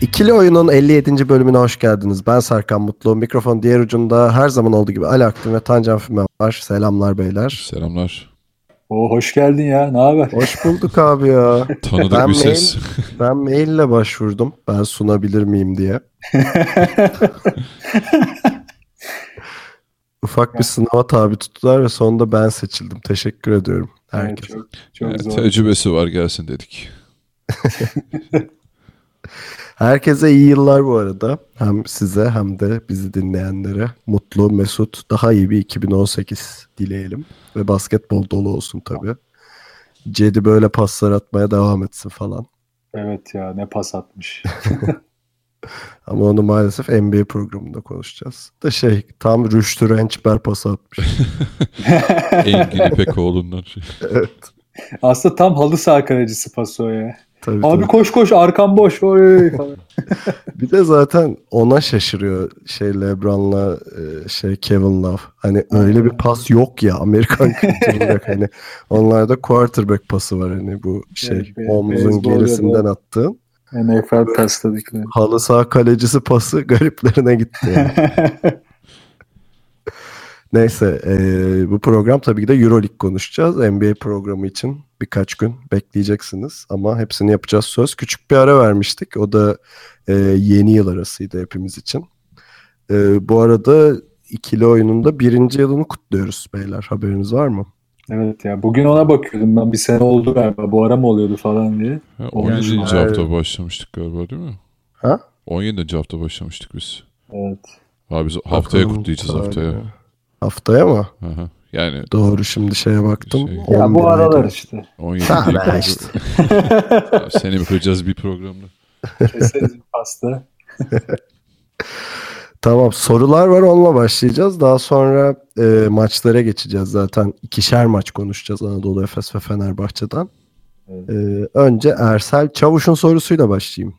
İkili Oyun'un 57. bölümüne hoş geldiniz. Ben Serkan Mutlu. Mikrofon diğer ucunda her zaman olduğu gibi Ali Aktin ve Tancan Füme var. Selamlar beyler. Selamlar. Oo hoş geldin ya. Ne haber? Hoş bulduk abi ya. Tanıdık Ben bir ses. Ben maille başvurdum. Ben sunabilir miyim diye. Ufak bir sınava tabi tuttular ve sonunda ben seçildim. Teşekkür ediyorum Evet, herkese. çok, çok Evet, zor. tecrübesi var gelsin dedik. Herkese iyi yıllar bu arada. Hem size hem de bizi dinleyenlere mutlu, mesut, daha iyi bir 2018 dileyelim. Ve basketbol dolu olsun tabii. Cedi böyle paslar atmaya devam etsin falan. Evet ya ne pas atmış. Ama onu maalesef NBA programında konuşacağız. Da şey tam Rüştü Rençber pası atmış. Engin İpekoğlu'ndan şey. evet. Aslında tam halı saha kalecisi pası o ya. Tabii, Abi tabii. koş koş arkam boş. Oy falan. Bir de zaten ona şaşırıyor şey LeBron'la e, şey Kevin Love. Hani öyle bir pas yok ya Amerikan kültüründe hani onlarda quarterback pası var hani bu şey Evet, omzun ya gerisinden attığın. NFL pas dedikleri. Halı saha kalecisi pası gariplerine gitti. yani. Neyse e, bu program tabii ki de Euroleague konuşacağız. NBA programı için birkaç gün bekleyeceksiniz ama hepsini yapacağız söz. Küçük bir ara vermiştik. O da e, yeni yıl arasıydı hepimiz için. E, bu arada ikili oyununda birinci yılını kutluyoruz beyler. Haberiniz var mı? evet ya bugün ona bakıyordum ben bir sene oldu galiba bu ara mı oluyordu falan diye. Ha, O 17. yani- hafta başlamıştık galiba değil mi? Ha? 17. hafta başlamıştık biz. Evet. Abi biz haftaya Bakalım kutlayacağız haftaya. Haftaya mı? Aha. Yani Doğru şimdi şeye baktım. Şey- Ya 11 bu aralar aydı. işte. 17. Ha, işte. Seni mi kıracağız bir programda? Keseriz bir pasta. Tamam sorular var onunla başlayacağız. Daha sonra e, maçlara geçeceğiz zaten. ikişer maç konuşacağız Anadolu Efes ve Fenerbahçe'den. Evet. E, önce Ersel Çavuş'un sorusuyla başlayayım.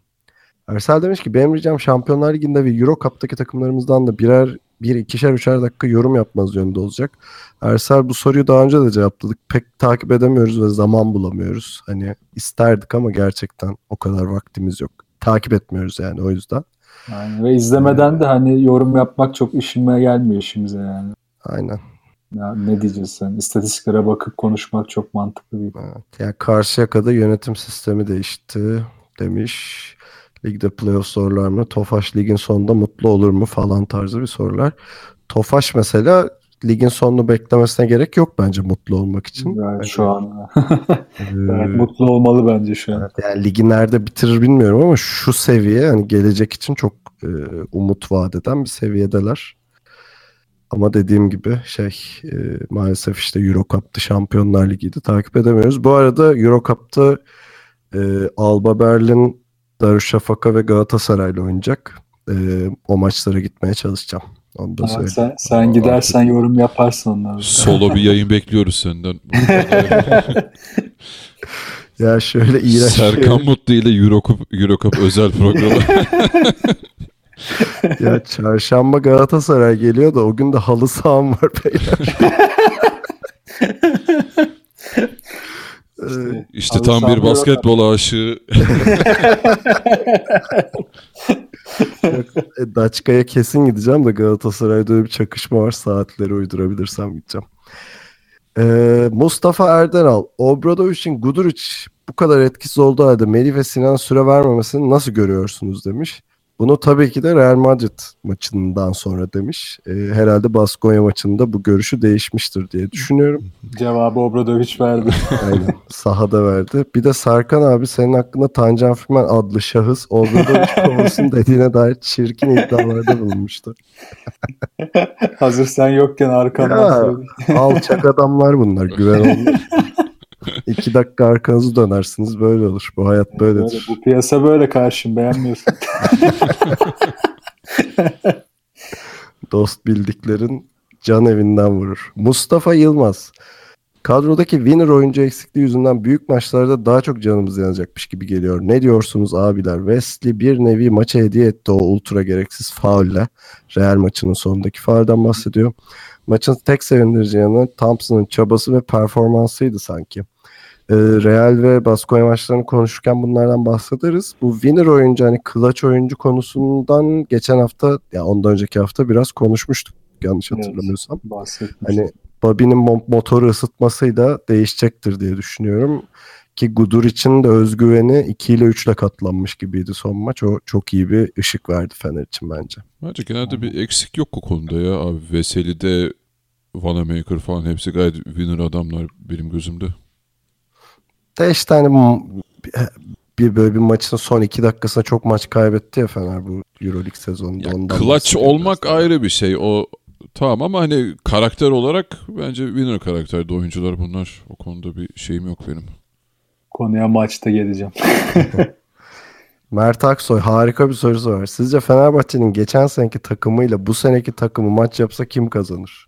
Ersel demiş ki benim ricam Şampiyonlar Ligi'nde ve Euro Cup'taki takımlarımızdan da birer bir ikişer üçer dakika yorum yapmanız yönünde olacak. Ersel bu soruyu daha önce de cevapladık. Pek takip edemiyoruz ve zaman bulamıyoruz. Hani isterdik ama gerçekten o kadar vaktimiz yok. Takip etmiyoruz yani o yüzden. Yani ve izlemeden de hani yorum yapmak çok işime gelmiyor işimize yani. Aynen. Ya ne diyeceğiz sen? İstatistiklere bakıp konuşmak çok mantıklı değil. Evet. Yani Karşıyaka'da yönetim sistemi değişti demiş. Ligde playoff sorular mı? Tofaş ligin sonunda mutlu olur mu falan tarzı bir sorular. Tofaş mesela ligin sonunu beklemesine gerek yok bence mutlu olmak için. Yani şu an Ee, evet, mutlu olmalı bence şu an. yani ligi nerede bitirir bilmiyorum ama şu seviye hani gelecek için çok e, umut vaat eden bir seviyedeler. Ama dediğim gibi şey e, maalesef işte Euro Cup'tı Şampiyonlar Ligi'ydi takip edemiyoruz. Bu arada Euro Cup'ta e, Alba Berlin, Darüşşafaka ve Galatasaray'la oynayacak. E, o maçlara gitmeye çalışacağım. Onu da söyleyeyim. sen, sen gidersen yorum yaparsın onları. Solo bir yayın bekliyoruz senden. Ya şöyle iğrenç Serkan Mutlu ile Eurocup, Eurocup özel programı. ya çarşamba Galatasaray geliyor da o gün de halı saham var beyler. Ee, İşte Halı tam bir basketbol aşığı. E, Daçka'ya kesin gideceğim de Galatasaray'da öyle bir çakışma var. Saatleri uydurabilirsem gideceğim. Ee, Mustafa Erdenal, Obradovic'in Guduric bu kadar etkisiz olduğu halde Melih ve Sinan süre vermemesini nasıl görüyorsunuz demiş. Bunu tabii ki de Real Madrid maçından sonra demiş. Ee, herhalde Baskonya maçında bu görüşü değişmiştir diye düşünüyorum. Cevabı Obradoviç verdi. Aynen. Sahada verdi. Bir de Serkan abi senin hakkında Tancan Fümen adlı şahıs Obradovic kovulsun dediğine dair çirkin iddialarda bulunmuştu. Hazır sen yokken arkandan Ya. Alçak adamlar bunlar. Güven olmuyor. İki dakika arkanızı dönersiniz böyle olur. Bu hayat Böyle, böyledir. bu piyasa böyle karşım beğenmiyorsun. Dost bildiklerin can evinden vurur. Mustafa Yılmaz. Kadrodaki winner oyuncu eksikliği yüzünden büyük maçlarda daha çok canımız yanacakmış gibi geliyor. Ne diyorsunuz abiler? Wesley bir nevi maça hediye etti o ultra gereksiz faulle. Real maçının sonundaki faulden bahsediyor. Maçın tek sevindirici yanı Thompson'ın çabası ve performansıydı sanki. Ee, Real ve Baskonya maçlarını konuşurken bunlardan bahsederiz. Bu winner oyuncu hani clutch oyuncu konusundan geçen hafta ya ondan önceki hafta biraz konuşmuştuk yanlış Evet. hatırlamıyorsam. Bahsetmiş. Hani Bobby'nin mo- motoru ısıtmasıyla değişecektir diye düşünüyorum. Ki Gudur için de özgüveni 2 ile 3 ile katlanmış gibiydi son maç. O çok iyi bir ışık verdi Fener için bence. Bence genelde bir eksik yok o konuda ya. Abi Veseli'de Vanamaker falan hepsi gayet winner adamlar benim gözümde. De işte hani bir böyle bir maçın son 2 dakikasında çok maç kaybetti ya Fener bu Euroleague sezonunda. Ya Ondan clutch olmak biraz. ayrı bir şey. O tamam ama hani karakter olarak bence winner karakterde oyuncular bunlar. O konuda bir şeyim yok benim. Konuya maçta geleceğim. Mert Aksoy harika bir sorusu var. Sizce Fenerbahçe'nin geçen seneki takımıyla bu seneki takımı maç yapsa kim kazanır?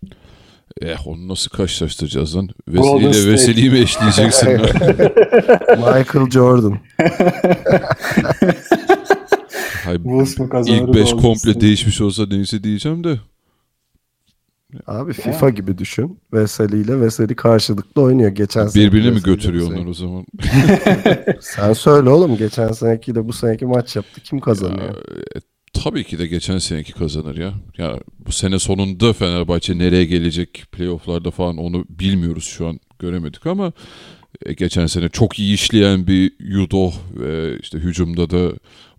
Eh onu nasıl karşılaştıracağız lan? Veseli ile. Veseli'yi mi eşleyeceksin? Michael Jordan. Hayır, ilk 5 Golden komple State? değişmiş olsa neyse diyeceğim de. Abi FIFA gibi düşün. Veseli ile Veseli karşılıklı oynuyor. Geçen seneki Birbirini mi götürüyor onlar o zaman? Sen söyle oğlum. Geçen senekiyle bu seneki maç yaptı. Kim kazanıyor? E, tabii ki de geçen seneki kazanır ya. Ya bu sene sonunda Fenerbahçe nereye gelecek playofflarda falan onu bilmiyoruz şu an göremedik ama e, geçen sene çok iyi işleyen bir Yudo ve işte hücumda da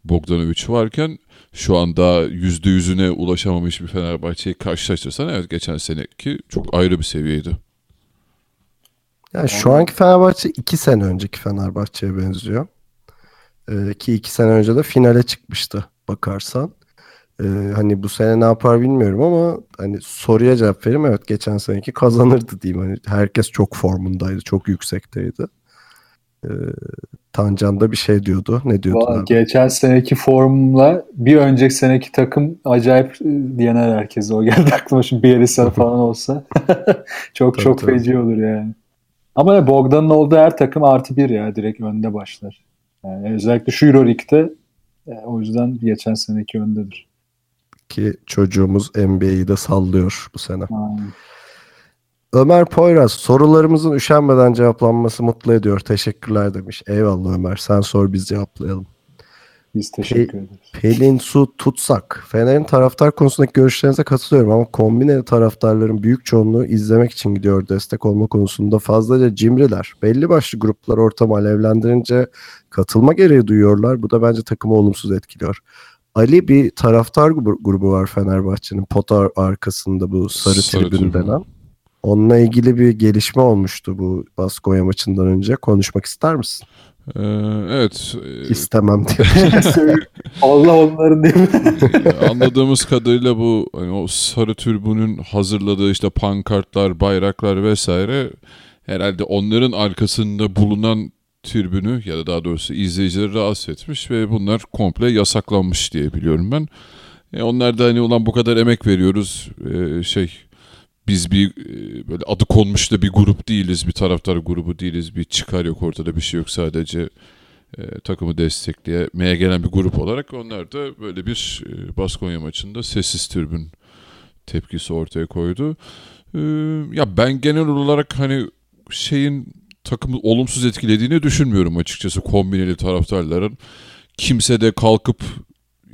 Bogdanovic varken şu anda yüzde yüzüne ulaşamamış bir Fenerbahçe'yi karşılaştırsan evet geçen seneki çok ayrı bir seviyeydi. Yani şu anki Fenerbahçe iki sene önceki Fenerbahçe'ye benziyor. Ee, ki iki sene önce de finale çıkmıştı bakarsan. Ee, hani bu sene ne yapar bilmiyorum ama hani soruya cevap vereyim. Evet geçen seneki kazanırdı diyeyim. Hani herkes çok formundaydı. Çok yüksekteydi. Ee, Tancan da bir şey diyordu. Ne diyordu abi? Geçen seneki formla bir önceki seneki takım acayip e, yener herkese. O geldi aklıma şimdi Bielisa falan olsa. çok Tabii, çok tabii. feci olur yani. Ama Bogdan'ın olduğu her takım artı bir ya. Direkt önde başlar. Yani özellikle şu Euroleague'de e, o yüzden geçen seneki öndedir. Ki çocuğumuz NBA'yi de sallıyor bu sene. Aynen. Ömer Poyraz sorularımızın üşenmeden cevaplanması mutlu ediyor. Teşekkürler demiş. Eyvallah Ömer. Sen sor biz cevaplayalım. Biz teşekkür ederiz. Pelin Su Tutsak. Fener'in taraftar konusundaki görüşlerinize katılıyorum ama kombine taraftarların büyük çoğunluğu izlemek için gidiyor. Destek olma konusunda fazlaca cimriler. Belli başlı gruplar ortamı alevlendirince katılma gereği duyuyorlar. Bu da bence takımı olumsuz etkiliyor. Ali bir taraftar grubu var Fenerbahçe'nin pota arkasında bu sarı, Sarı tribün. denen. Onunla ilgili bir gelişme olmuştu bu Baskonya maçından önce. Konuşmak ister misin? Ee, evet. İstemem diyor. Allah onların değil mi? Anladığımız kadarıyla bu hani o sarı türbünün hazırladığı işte pankartlar, bayraklar vesaire herhalde onların arkasında bulunan tribünü ya da daha doğrusu izleyicileri rahatsız etmiş ve bunlar komple yasaklanmış diye biliyorum ben. E onlar da hani ulan bu kadar emek veriyoruz e, şey biz bir e, böyle adı konmuş da bir grup değiliz, bir taraftar grubu değiliz, bir çıkar yok ortada bir şey yok sadece e, takımı desteklemeye gelen bir grup olarak onlar da böyle bir e, Baskonya maçında sessiz tribün tepkisi ortaya koydu. E, ya ben genel olarak hani şeyin takımı olumsuz etkilediğini düşünmüyorum açıkçası kombineli taraftarların. Kimse de kalkıp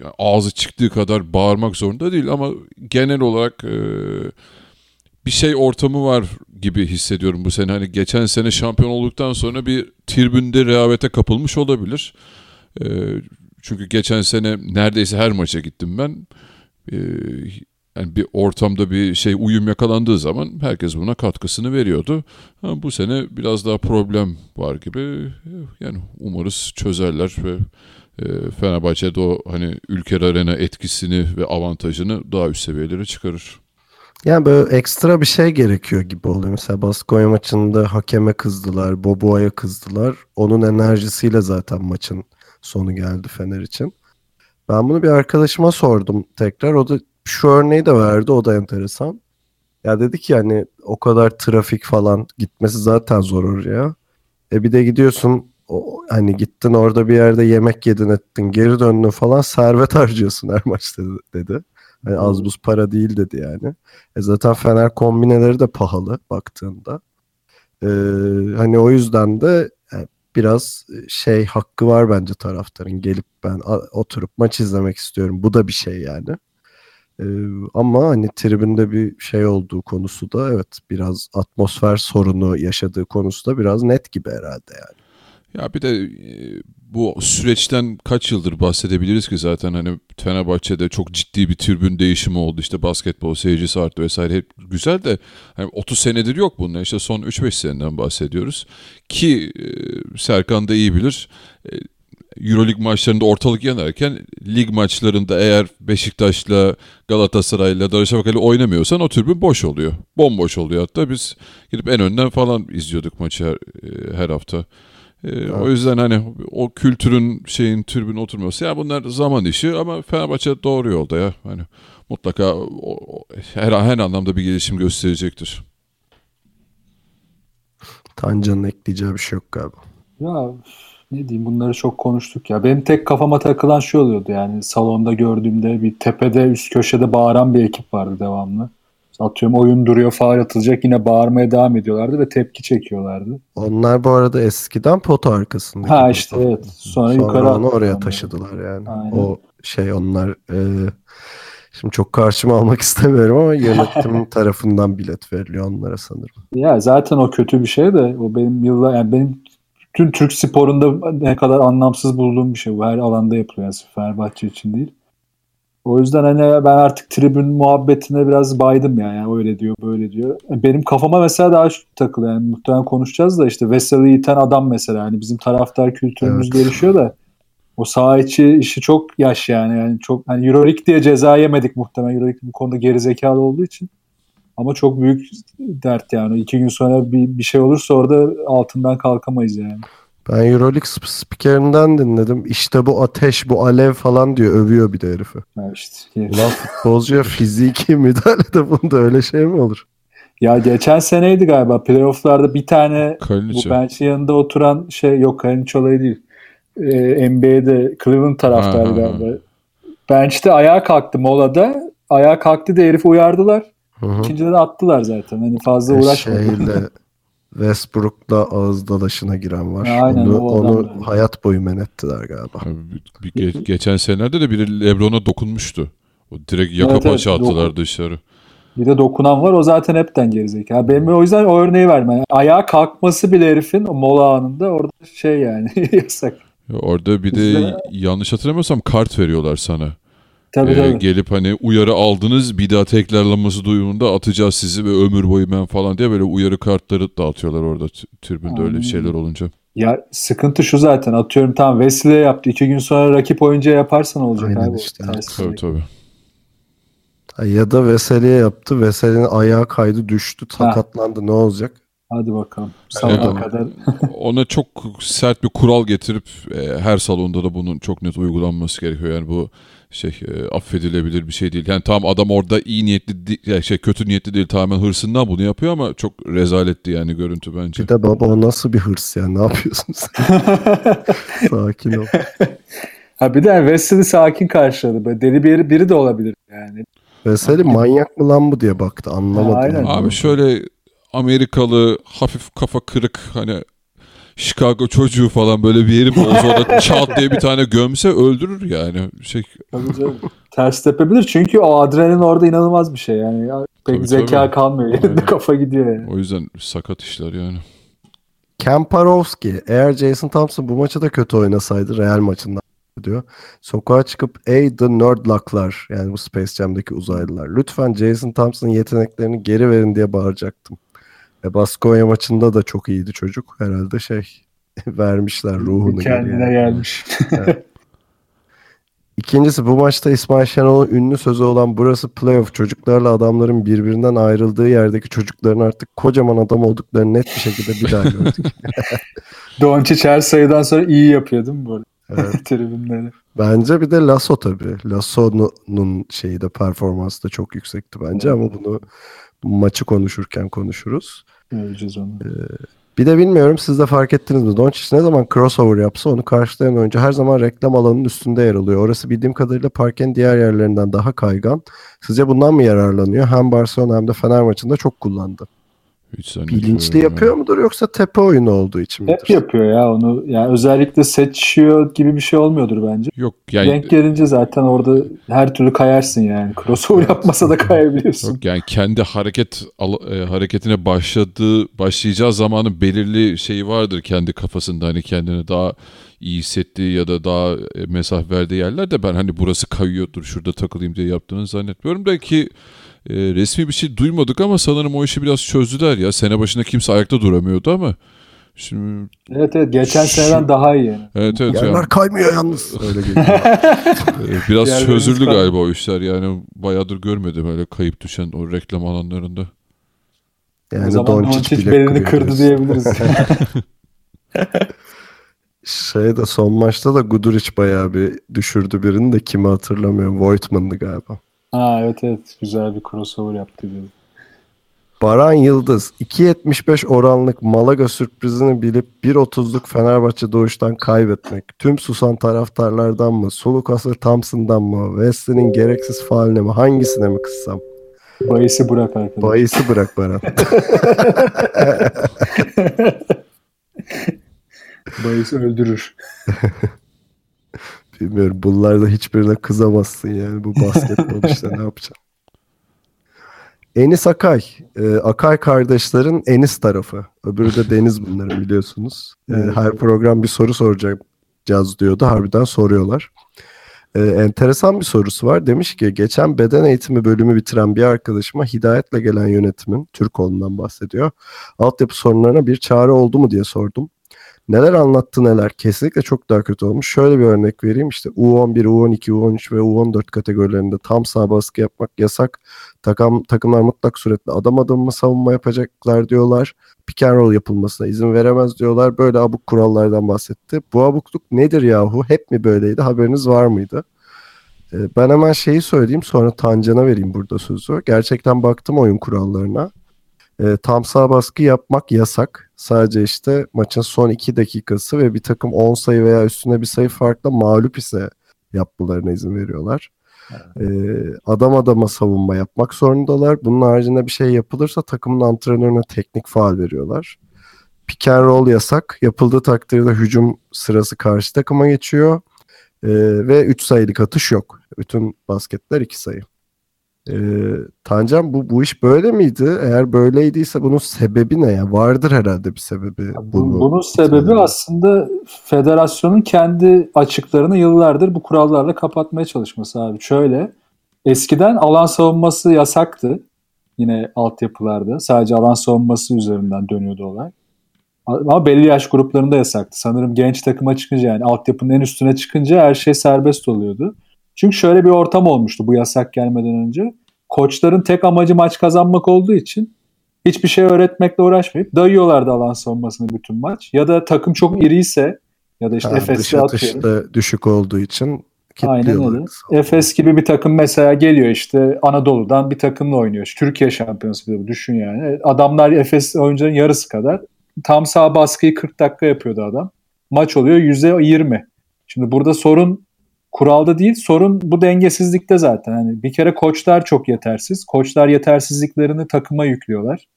ya ağzı çıktığı kadar bağırmak zorunda değil ama genel olarak e, bir şey ortamı var gibi hissediyorum bu sene. Hani geçen sene şampiyon olduktan sonra bir tribünde rehavete kapılmış olabilir. Ee, çünkü geçen sene neredeyse her maça gittim ben. Ee, yani bir ortamda bir şey uyum yakalandığı zaman herkes buna katkısını veriyordu. Ama bu sene biraz daha problem var gibi. Yani umarız çözerler ve e, Fenerbahçe'de o hani ülker arena etkisini ve avantajını daha üst seviyelere çıkarır. Yani böyle ekstra bir şey gerekiyor gibi oluyor. Mesela Baskonya maçında hakeme kızdılar, Boboa'ya kızdılar. Onun enerjisiyle zaten maçın sonu geldi Fener için. Ben bunu bir arkadaşıma sordum tekrar. O da şu örneği de verdi. O da enteresan. Ya dedi ki yani o kadar trafik falan gitmesi zaten zor oraya. E bir de gidiyorsun o, hani gittin orada bir yerde yemek yedin ettin geri döndün falan servet harcıyorsun her maçta dedi. Yani az buz para değil dedi yani. E zaten Fener kombineleri de pahalı baktığında. Ee, hani o yüzden de yani biraz şey hakkı var bence taraftarın gelip ben oturup maç izlemek istiyorum. Bu da bir şey yani. Ee, ama hani tribünde bir şey olduğu konusu da evet biraz atmosfer sorunu yaşadığı konusu da biraz net gibi herhalde yani. Ya bir de e, bu süreçten kaç yıldır bahsedebiliriz ki zaten hani Fenerbahçe'de çok ciddi bir tribün değişimi oldu. İşte basketbol seyircisi arttı vesaire hep güzel de hani 30 senedir yok bunlar. İşte son 3-5 seneden bahsediyoruz. Ki e, Serkan da iyi bilir. E, Euroleague maçlarında ortalık yanarken lig maçlarında eğer Beşiktaş'la Galatasaray'la Darüşşafaka'yla oynamıyorsan o tribün boş oluyor. Bomboş oluyor hatta biz gidip en önden falan izliyorduk maçı her, her hafta. Ee, evet. O yüzden hani o kültürün şeyin türbün oturması ya bunlar zaman işi ama Fenerbahçe doğru yolda ya. Hani mutlaka o, o, her her anlamda bir gelişim gösterecektir. Tancan'ın ekleyeceği bir şey yok galiba. Ya ne diyeyim bunları çok konuştuk ya. Benim tek kafama takılan şey oluyordu yani salonda gördüğümde bir tepede üst köşede bağıran bir ekip vardı devamlı. Atıyorum oyun duruyor faal atılacak yine bağırmaya devam ediyorlardı ve tepki çekiyorlardı. Onlar bu arada eskiden pot arkasında. Ha işte evet. Sonra, Sonra yukarı onu oraya taşıdılar yani. Aynen. O şey onlar e, şimdi çok karşıma almak istemiyorum ama yönetim tarafından bilet veriliyor onlara sanırım. Ya zaten o kötü bir şey de o benim yıllar yani benim tüm Türk sporunda ne kadar anlamsız bulduğum bir şey bu. Her alanda yapılıyor. Yani Fenerbahçe için değil. O yüzden hani ben artık tribün muhabbetine biraz baydım yani. yani öyle diyor böyle diyor. Benim kafama mesela daha şu takılıyor yani muhtemelen konuşacağız da işte Veseli iten adam mesela hani bizim taraftar kültürümüz evet. gelişiyor da o saha içi işi çok yaş yani. yani çok hani Euroleague diye ceza yemedik muhtemelen Euroleague bu konuda gerizekalı olduğu için. Ama çok büyük dert yani. iki gün sonra bir, bir şey olursa orada altından kalkamayız yani. Ben Euroleague spikerinden dinledim. İşte bu ateş, bu alev falan diyor. Övüyor bir de herifi. Ha işte. Ulan futbolcuya fiziki müdahalede bunda öyle şey mi olur? Ya geçen seneydi galiba playofflarda bir tane Kalinic. bu bench'in yanında oturan şey yok Kalinic olayı değil. Ee, NBA'de Cleveland taraftarı galiba. Bench'te ayağa kalktı molada. Ayağa kalktı da herifi uyardılar. Hı-hı. İkincide de attılar zaten. Hani fazla uğraşmadı. Şeyle, Westbrook'la ağız dalaşına giren var. Aynen, onu onu hayat boyu men ettiler galiba. Bir, bir, geçen senelerde de biri LeBron'a dokunmuştu. O direkt yaka evet, paça evet, attılar dokun. dışarı. Bir de dokunan var o zaten hepten gerizekalı. Benim o yüzden o örneği verme. Yani ayağa kalkması bile herifin o mola anında orada şey yani yasak. Orada bir de yanlış hatırlamıyorsam kart veriyorlar sana. Tabii, ee, tabii. Gelip hani uyarı aldınız bir daha tekrarlanması duyumunda atacağız sizi ve ömür boyu men falan diye böyle uyarı kartları dağıtıyorlar orada tribünde öyle şeyler olunca. Ya sıkıntı şu zaten atıyorum tam Vesile yaptı iki gün sonra rakip oyuncuya yaparsan olacak Aynen abi. Işte, tabii tabii. Ya da Veseli'ye yaptı. Veseli'nin ayağı kaydı düştü sakatlandı ha. ne olacak? Hadi bakalım. Salona kadar. ona çok sert bir kural getirip e, her salonda da bunun çok net uygulanması gerekiyor. Yani bu şey e, affedilebilir bir şey değil. Yani tam adam orada iyi niyetli yani şey kötü niyetli değil tamamen hırsından bunu yapıyor ama çok rezaletti yani görüntü bence. Bir de baba o nasıl bir hırs yani ne yapıyorsun sen? sakin ol. Ha bir de Wesley sakin karşıladı. Böyle deli biri, biri de olabilir yani. Wesley manyak mı lan bu diye baktı anlamadım. aynen. Abi şöyle Amerikalı hafif kafa kırık hani Chicago çocuğu falan böyle bir yerim olsa orada çat diye bir tane gömse öldürür yani. Şey... Tabii canım. Ters tepebilir çünkü o adrenalin orada inanılmaz bir şey yani. Ya, pek tabii, zeka tabii. kalmıyor yerinde Aynen. kafa gidiyor yani. O yüzden sakat işler yani. Kemparowski eğer Jason Thompson bu maçı da kötü oynasaydı Real maçından diyor. Sokağa çıkıp ey the nerdlocklar yani bu Space Jam'daki uzaylılar. Lütfen Jason Thompson'ın yeteneklerini geri verin diye bağıracaktım. E, Baskonya maçında da çok iyiydi çocuk. Herhalde şey vermişler ruhunu. Kendine geri. gelmiş. evet. İkincisi bu maçta İsmail Şenol'un ünlü sözü olan burası playoff çocuklarla adamların birbirinden ayrıldığı yerdeki çocukların artık kocaman adam olduklarını net bir şekilde bir daha gördük. Doncic her sayıdan sonra iyi yapıyor değil mi böyle? Evet. Tribünleri. Bence bir de Lasso tabii. Lasso'nun şeyi de performansı da çok yüksekti bence ama bunu maçı konuşurken konuşuruz. Göreceğiz onu. Bir de bilmiyorum siz de fark ettiniz mi? Doncic ne zaman crossover yapsa onu karşılayan oyuncu her zaman reklam alanının üstünde yer alıyor. Orası bildiğim kadarıyla parkenin diğer yerlerinden daha kaygan. Sizce bundan mı yararlanıyor? Hem Barcelona hem de Fener maçında çok kullandı. Hiç Bilinçli ya. yapıyor mudur yoksa tepe oyunu olduğu için midir? Hep yapıyor ya onu. Yani özellikle seçiyor gibi bir şey olmuyordur bence. Yok yani Denk gelince zaten orada her türlü kayarsın yani. Crossover yapmasa da kayabiliyorsun. Yok yani kendi hareket e, hareketine başladığı başlayacağı zamanın belirli şeyi vardır kendi kafasında hani kendini daha iyi hissettiği ya da daha e, mesafe verdiği yerlerde ben hani burası kayıyordur şurada takılayım diye yaptığını zannetmiyorum da ki e, resmi bir şey duymadık ama sanırım o işi biraz çözdüler ya sene başında kimse ayakta duramıyordu ama şimdi Evet evet geçen Şu- seneden daha iyi yani. evet evet yani, Yerler kaymıyor yalnız. Öyle geliyor. e, biraz Yerlerimiz çözüldü kay- galiba o işler yani bayağıdır görmedim öyle kayıp düşen o reklam alanlarında. o Yani zaman Doncic belini kırdı diyebiliriz. Şey de son maçta da Guduric bayağı bir düşürdü birini de kimi hatırlamıyorum. Voigtman'dı galiba. Ha evet evet güzel bir crossover yaptı. diyor. Baran Yıldız 2.75 oranlık Malaga sürprizini bilip 1.30'luk Fenerbahçe doğuştan kaybetmek. Tüm susan taraftarlardan mı? Sulukas'ı Thompson'dan mı? Wesley'nin gereksiz faaline mi? Hangisine mi kıssam? Bayisi bırak arkadaşlar. Bayisi bırak Baran. Bayisi öldürür. Bilmiyorum. Bunlarda hiçbirine kızamazsın yani. Bu basketbol işte ne yapacaksın? Enis Akay. Ee, Akay kardeşlerin Enis tarafı. Öbürü de Deniz bunların biliyorsunuz. Evet. her program bir soru soracağız diyordu. Harbiden soruyorlar. Ee, enteresan bir sorusu var. Demiş ki geçen beden eğitimi bölümü bitiren bir arkadaşıma hidayetle gelen yönetimin, Türk olundan bahsediyor. Altyapı sorunlarına bir çare oldu mu diye sordum. Neler anlattı neler. Kesinlikle çok daha kötü olmuş. Şöyle bir örnek vereyim. İşte U11, U12, U13 ve U14 kategorilerinde tam sağ baskı yapmak yasak. Takım, takımlar mutlak suretle adam adamına savunma yapacaklar diyorlar. Pick and roll yapılmasına izin veremez diyorlar. Böyle abuk kurallardan bahsetti. Bu abukluk nedir yahu? Hep mi böyleydi? Haberiniz var mıydı? Ee, Ben hemen şeyi söyleyeyim sonra Tancan'a vereyim burada sözü. Gerçekten baktım oyun kurallarına. E, tam sağ baskı yapmak yasak. Sadece işte maçın son 2 dakikası ve bir takım 10 sayı veya üstüne bir sayı farkla mağlup ise yapmalarına izin veriyorlar. E, adam adama savunma yapmak zorundalar. Bunun haricinde bir şey yapılırsa takımın antrenörüne teknik faal veriyorlar. Pick and roll yasak. Yapıldığı takdirde hücum sırası karşı takıma geçiyor. E, ve 3 sayılık atış yok. Bütün basketler 2 sayı. Ee, Tancan bu bu iş böyle miydi? Eğer böyleydiyse bunun sebebi ne ya? Vardır herhalde bir sebebi. Bu- bunu- Bunun sebebi aslında federasyonun kendi açıklarını yıllardır bu kurallarla kapatmaya çalışması abi. Şöyle eskiden alan savunması yasaktı. Yine altyapılarda. Sadece alan savunması üzerinden dönüyordu olay. Ama belli yaş gruplarında yasaktı. Sanırım genç takıma çıkınca yani altyapının en üstüne çıkınca her şey serbest oluyordu. Çünkü şöyle bir ortam olmuştu bu yasak gelmeden önce. Koçların tek amacı maç kazanmak olduğu için hiçbir şey öğretmekle uğraşmayıp dayıyorlardı alan savunmasını bütün maç. Ya da takım çok iriyse ya da işte dış Efes'te atıyorum. düşük olduğu için Aynen öyle. Efes gibi bir takım mesela geliyor işte Anadolu'dan bir takımla oynuyor. Türkiye şampiyonası bir düşün yani. Adamlar Efes oyuncuların yarısı kadar. Tam sağ baskıyı 40 dakika yapıyordu adam. Maç oluyor %20. Şimdi burada sorun kuralda değil sorun bu dengesizlikte zaten. Hani bir kere koçlar çok yetersiz. Koçlar yetersizliklerini takıma yüklüyorlar.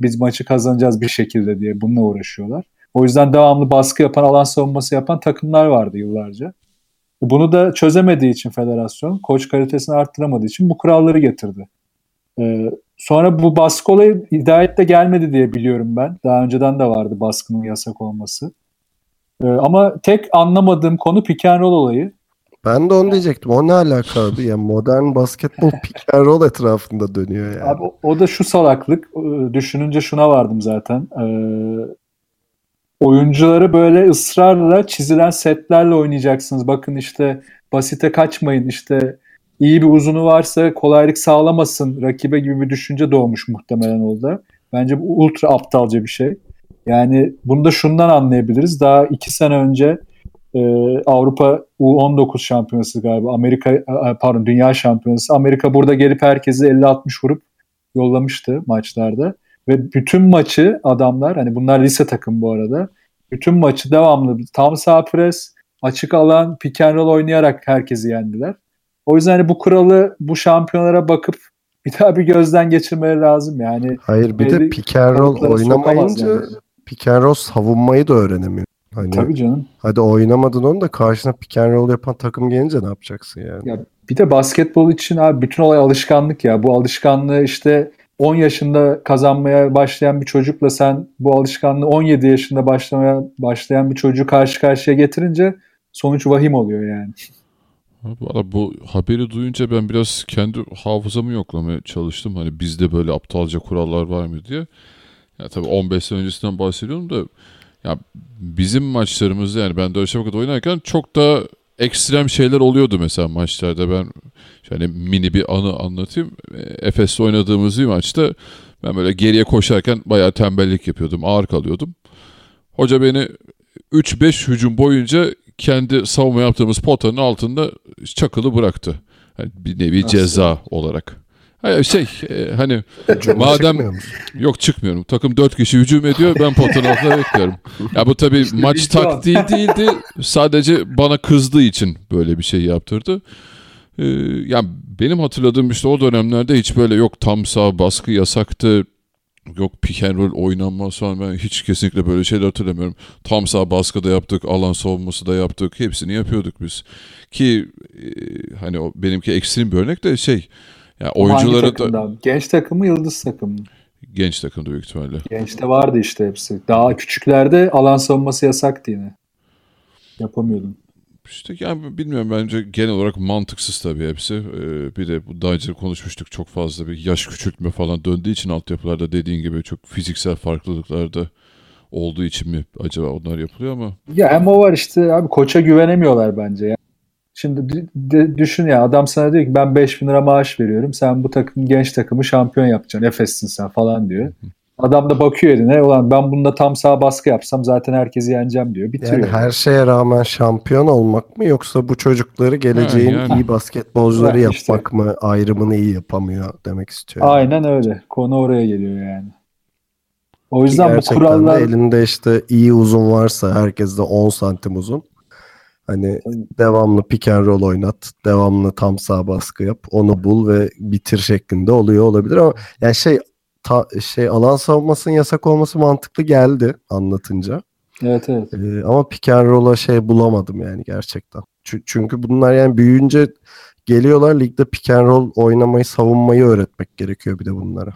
Biz maçı kazanacağız bir şekilde diye bununla uğraşıyorlar. O yüzden devamlı baskı yapan, alan savunması yapan takımlar vardı yıllarca. Bunu da çözemediği için federasyon, koç kalitesini arttıramadığı için bu kuralları getirdi. Ee, sonra bu baskı olayı hidayette gelmedi diye biliyorum ben. Daha önceden de vardı baskının yasak olması. Ee, ama tek anlamadığım konu pick and roll olayı. Ben de onu diyecektim. O ne alaka abi? Ya modern basketbol pick and roll etrafında dönüyor yani. Abi o- o da şu salaklık. Ee, Düşününce şuna vardım zaten. Ee, oyuncuları böyle ısrarla çizilen setlerle oynayacaksınız. Bakın işte basite kaçmayın işte iyi bir uzunu varsa kolaylık sağlamasın rakibe gibi bir düşünce doğmuş muhtemelen oldu. Bence bu ultra aptalca bir şey. Yani bunu da şundan anlayabiliriz. Daha iki sene önce e, Avrupa U19 şampiyonası galiba. Amerika e, pardon dünya şampiyonası. Amerika burada gelip herkesi 50-60 vurup yollamıştı maçlarda. Ve bütün maçı adamlar hani bunlar lise takım bu arada. Bütün maçı devamlı tam sağ pres, açık alan, pick and roll oynayarak herkesi yendiler. O yüzden hani bu kuralı bu şampiyonlara bakıp bir daha bir gözden geçirmeleri lazım yani. Hayır bir de pick and roll oynamayınca yani. pick and roll savunmayı da öğrenemiyor. Hani, Tabii canım. Hadi oynamadın onu da karşına pick and roll yapan takım gelince ne yapacaksın yani? Ya bir de basketbol için abi bütün olay alışkanlık ya. Bu alışkanlığı işte 10 yaşında kazanmaya başlayan bir çocukla sen bu alışkanlığı 17 yaşında başlamaya başlayan bir çocuğu karşı karşıya getirince sonuç vahim oluyor yani. Valla bu haberi duyunca ben biraz kendi hafızamı yoklamaya çalıştım. Hani bizde böyle aptalca kurallar var mı diye. Ya tabii 15 sene öncesinden bahsediyorum da ya bizim maçlarımızda yani ben Dörşe Fakat oynarken çok da ekstrem şeyler oluyordu mesela maçlarda. Ben şöyle mini bir anı anlatayım. Efes'te oynadığımız bir maçta ben böyle geriye koşarken bayağı tembellik yapıyordum. Ağır kalıyordum. Hoca beni 3-5 hücum boyunca kendi savunma yaptığımız potanın altında çakılı bıraktı. Yani bir nevi Nasıl? ceza olarak. Hayır şey e, hani madem yok çıkmıyorum. Takım 4 kişi hücum ediyor. Ben potanın altında bekliyorum. Ya bu tabii işte maç taktiği değildi. Sadece bana kızdığı için böyle bir şey yaptırdı. Ee, yani benim hatırladığım işte o dönemlerde hiç böyle yok tam sağ baskı yasaktı. Yok pick and roll oynanmaz falan ben hiç kesinlikle böyle şeyler hatırlamıyorum. Tam sağ baskı da yaptık, alan savunması da yaptık. Hepsini yapıyorduk biz. Ki e, hani o benimki ekstrem bir örnek de şey yani oyuncuları da genç takımı yıldız takımı. Genç takımda büyük ihtimalle. Gençte vardı işte hepsi. Daha küçüklerde alan savunması yasaktı yine. Yapamıyordum. İşte yani bilmiyorum bence genel olarak mantıksız tabii hepsi. Ee, bir de bu daha önce konuşmuştuk çok fazla bir yaş küçültme falan döndüğü için altyapılarda dediğin gibi çok fiziksel farklılıklar da olduğu için mi acaba onlar yapılıyor ama. Ya o var işte abi koça güvenemiyorlar bence. Yani Şimdi düşün ya adam sana diyor ki ben 5 bin lira maaş veriyorum. Sen bu takım genç takımı şampiyon yapacaksın. Efes'sin sen falan diyor. Adam da bakıyor eline. Ulan ben bunda tam sağ baskı yapsam zaten herkesi yeneceğim diyor. Bitiriyor. Yani her şeye rağmen şampiyon olmak mı yoksa bu çocukları geleceğin yani. iyi basketbolcuları yani işte. yapmak mı ayrımını iyi yapamıyor demek istiyor. Aynen öyle. Konu oraya geliyor yani. O yüzden bu kurallar... De elinde işte iyi uzun varsa herkes de 10 santim uzun. Hani devamlı pick and roll oynat, devamlı tam sağ baskı yap, onu bul ve bitir şeklinde oluyor olabilir ama yani şey ta, şey alan savunmasının yasak olması mantıklı geldi anlatınca. Evet evet. Ee, ama pick and roll'a şey bulamadım yani gerçekten. Ç- çünkü bunlar yani büyüyünce geliyorlar ligde pick and roll oynamayı, savunmayı öğretmek gerekiyor bir de bunlara.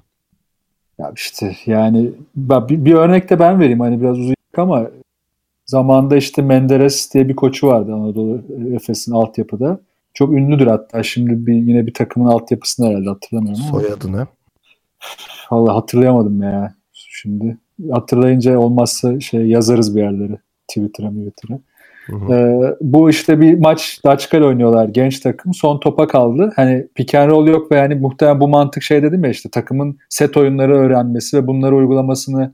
Ya işte yani bir, bir örnek de ben vereyim hani biraz uzun ama Zamanında işte Menderes diye bir koçu vardı Anadolu Efes'in altyapıda. Çok ünlüdür hatta. Şimdi bir, yine bir takımın altyapısını herhalde hatırlamıyorum. Soyadı ne? Valla hatırlayamadım ya şimdi. Hatırlayınca olmazsa şey yazarız bir yerlere. Twitter'a Twitter'a. Ee, bu işte bir maç Daçkal oynuyorlar genç takım. Son topa kaldı. Hani pick and roll yok ve yani muhtemelen bu mantık şey dedim ya işte takımın set oyunları öğrenmesi ve bunları uygulamasını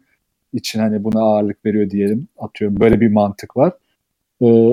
için hani buna ağırlık veriyor diyelim. Atıyorum böyle bir mantık var. Ee,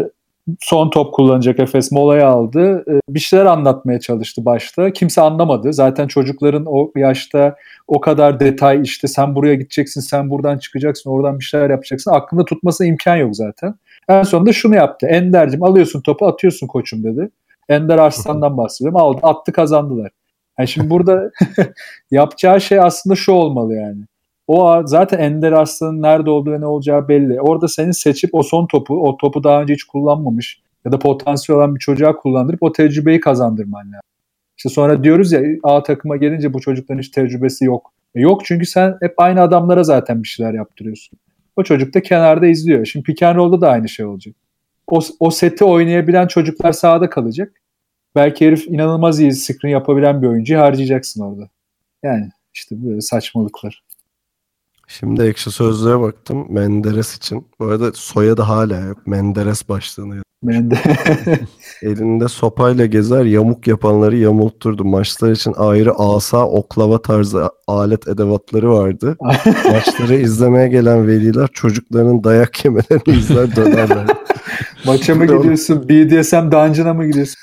son top kullanacak Efes molayı aldı. Ee, bir şeyler anlatmaya çalıştı başta. Kimse anlamadı. Zaten çocukların o yaşta o kadar detay işte sen buraya gideceksin, sen buradan çıkacaksın, oradan bir şeyler yapacaksın. Aklında tutmasına imkan yok zaten. En sonunda şunu yaptı. Ender'cim alıyorsun topu atıyorsun koçum dedi. Ender Arslan'dan bahsediyorum. Aldı, attı kazandılar. Yani şimdi burada yapacağı şey aslında şu olmalı yani. O zaten Ender Arslan'ın nerede olduğu ve ne olacağı belli. Orada senin seçip o son topu, o topu daha önce hiç kullanmamış ya da potansiyel olan bir çocuğa kullandırıp o tecrübeyi kazandırman lazım. İşte sonra diyoruz ya A takıma gelince bu çocukların hiç tecrübesi yok. E yok çünkü sen hep aynı adamlara zaten bir şeyler yaptırıyorsun. O çocuk da kenarda izliyor. Şimdi pick and roll'da da aynı şey olacak. O, o seti oynayabilen çocuklar sahada kalacak. Belki herif inanılmaz iyi screen yapabilen bir oyuncuyu harcayacaksın orada. Yani işte böyle saçmalıklar. Şimdi ekşi sözlüğe baktım Menderes için. Bu arada soyadı hala yok. Menderes başlığını. Ben de Elinde sopayla gezer yamuk yapanları yamulturdu. Maçlar için ayrı asa oklava tarzı alet edevatları vardı. Maçları izlemeye gelen veliler çocuklarının dayak yemelerini izler dönerler. maça mı gidiyorsun? BDSM dungeon'a mı gidiyorsun?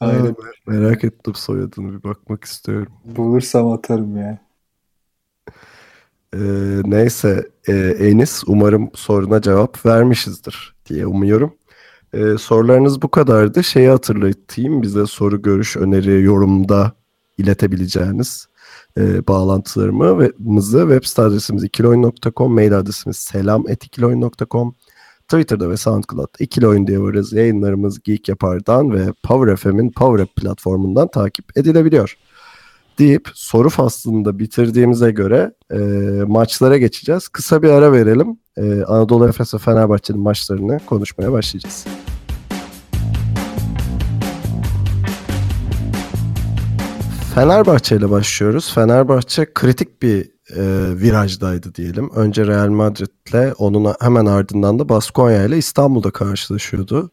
Aynen. Aa, Merak ettim soyadını bir bakmak istiyorum. Bulursam atarım ya. Ee, neyse e, Enis umarım soruna cevap vermişizdir diye umuyorum. Ee, sorularınız bu kadardı. Şeyi hatırlatayım bize soru, görüş, öneri, yorumda iletebileceğiniz e, bağlantılarımı ve mızı web site adresimiz ikiloyun.com, mail adresimiz selam.ikiloyun.com, Twitter'da ve SoundCloud'da ikili oyun diye varız. Yayınlarımız Geek Yapar'dan ve Power FM'in Power App platformundan takip edilebiliyor deyip soru faslını da bitirdiğimize göre e, maçlara geçeceğiz. Kısa bir ara verelim. E, Anadolu Efes ve Fenerbahçe'nin maçlarını konuşmaya başlayacağız. Fenerbahçe ile başlıyoruz. Fenerbahçe kritik bir e, virajdaydı diyelim. Önce Real Madrid'le onun hemen ardından da Baskonya ile İstanbul'da karşılaşıyordu.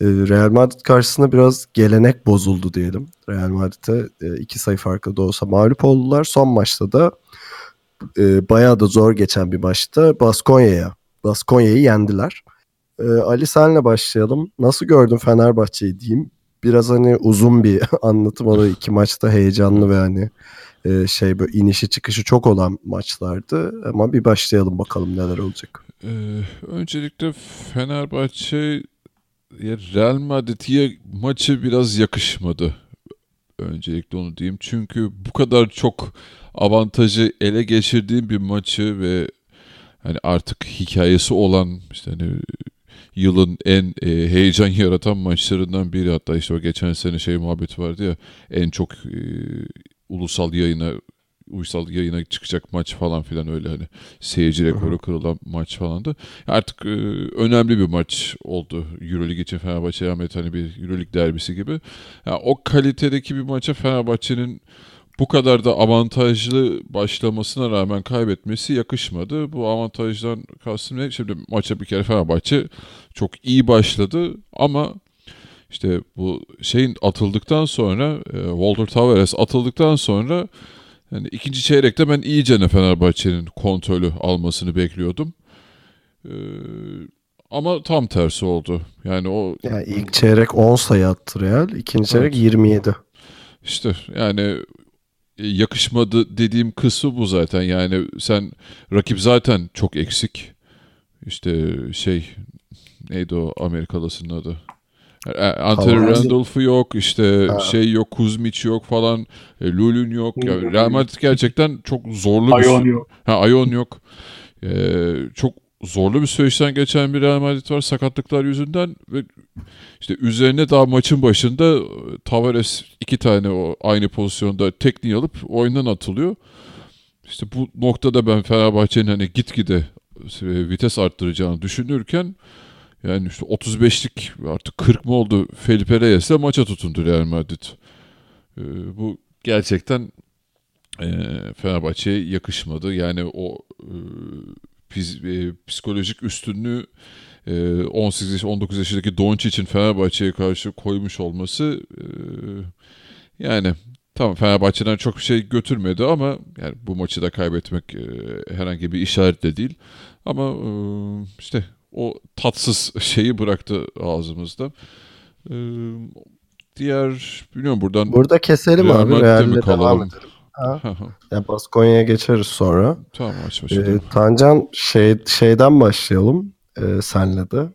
E, Real Madrid karşısında biraz gelenek bozuldu diyelim. Real Madrid'e e, iki sayı farklı da olsa mağlup oldular. Son maçta da e, bayağı da zor geçen bir maçta Baskonya'ya Baskonya'yı yendiler. E, Ali senle başlayalım. Nasıl gördün Fenerbahçe'yi diyeyim. Biraz hani uzun bir anlatım o da iki maçta heyecanlı ve hani e, şey böyle inişi çıkışı çok olan maçlardı. Ama bir başlayalım bakalım neler olacak. Ee, öncelikle Fenerbahçe Real Madrid'e maçı biraz yakışmadı. Öncelikle onu diyeyim. Çünkü bu kadar çok avantajı ele geçirdiğim bir maçı ve hani artık hikayesi olan işte hani yılın en e, heyecan yaratan maçlarından biri hatta işte o geçen sene şey muhabbeti vardı ya en çok e, ulusal yayına uysal yayına çıkacak maç falan filan öyle hani seyirci rekoru kırılan maç falandı. Artık e, önemli bir maç oldu Euroleague için Fenerbahçe Ahmet hani bir Euroleague derbisi gibi. Yani o kalitedeki bir maça Fenerbahçe'nin bu kadar da avantajlı başlamasına rağmen kaybetmesi yakışmadı. Bu avantajdan kastım ne? Şimdi maça bir kere Fenerbahçe çok iyi başladı ama işte bu şeyin atıldıktan sonra e, Walter Tavares atıldıktan sonra yani ikinci çeyrekte ben iyice Fenerbahçe'nin kontrolü almasını bekliyordum. Ee, ama tam tersi oldu. Yani o Yani ilk çeyrek 10 sayı attı Real. ikinci çeyrek 27. işte yani e, yakışmadı dediğim kısmı bu zaten. Yani sen rakip zaten çok eksik. İşte şey neydi o Amerikalısının adı? E, Anthony. Randolph'u yok, işte Ha. şey yok, Kuzmic yok falan, e, Lulun yok. Ya, Real Madrid gerçekten çok zorlu bir Ayon yok. Ha Ayon yok. Ee, çok zorlu bir süreçten geçen bir Real Madrid var sakatlıklar yüzünden ve işte üzerine daha maçın başında e, Tavares iki tane o aynı pozisyonda tekniği alıp oyundan atılıyor. İşte bu noktada ben Fenerbahçe'nin hani gitgide e, vites arttıracağını düşünürken yani işte 35'lik artık 40 mı oldu Felipe Reyes'le maça tutundu Real Madrid. Ee, bu gerçekten e, Fenerbahçe'ye yakışmadı. Yani o e, e, psikolojik üstünlüğü e, 18 yaş 19 yaşındaki Doncic'in Fenerbahçe'ye karşı koymuş olması e, yani tamam Fenerbahçe'den çok bir şey götürmedi ama yani bu maçı da kaybetmek e, herhangi bir işaret de değil. Ama e, işte o tatsız şeyi bıraktı ağzımızda. E, diğer bilmiyorum buradan Burada keselim Real abi. Mi devam edelim. Ha. Yani Baskonya'ya geçeriz sonra. tamam aç Ee, başlayalım. Tancan şey, şeyden başlayalım e, senle de.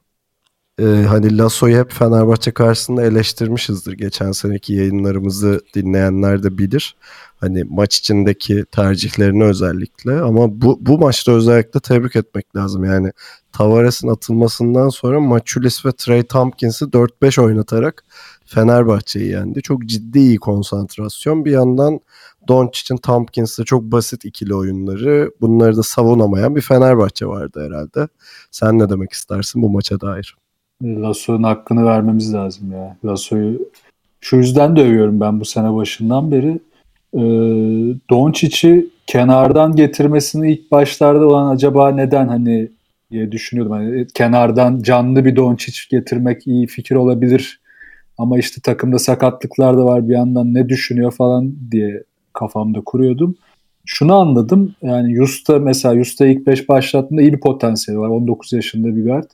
Ee, hani Lasso'yu hep Fenerbahçe karşısında eleştirmişizdir. Geçen seneki yayınlarımızı dinleyenler de bilir. Hani maç içindeki tercihlerini özellikle. Ama bu, bu maçta özellikle tebrik etmek lazım. Yani Tavares'in atılmasından sonra Maçulis ve Trey Tompkins'i 4-5 oynatarak Fenerbahçe'yi yendi. Çok ciddi iyi konsantrasyon. Bir yandan Doncic'in Tompkins'le çok basit ikili oyunları. Bunları da savunamayan bir Fenerbahçe vardı herhalde. Sen ne demek istersin bu maça dair? Lasso'nun hakkını vermemiz lazım ya. Lasso'yu şu yüzden de övüyorum ben bu sene başından beri. e, Doncic'i kenardan getirmesini ilk başlarda olan acaba neden hani diye düşünüyordum. Hani kenardan canlı bir Doncic getirmek iyi fikir olabilir. Ama işte takımda sakatlıklar da var bir yandan ne düşünüyor falan diye kafamda kuruyordum. Şunu anladım. Yani Yusta mesela Yusta ilk 5 başlattığında iyi bir potansiyeli var. 19 yaşında bir guard.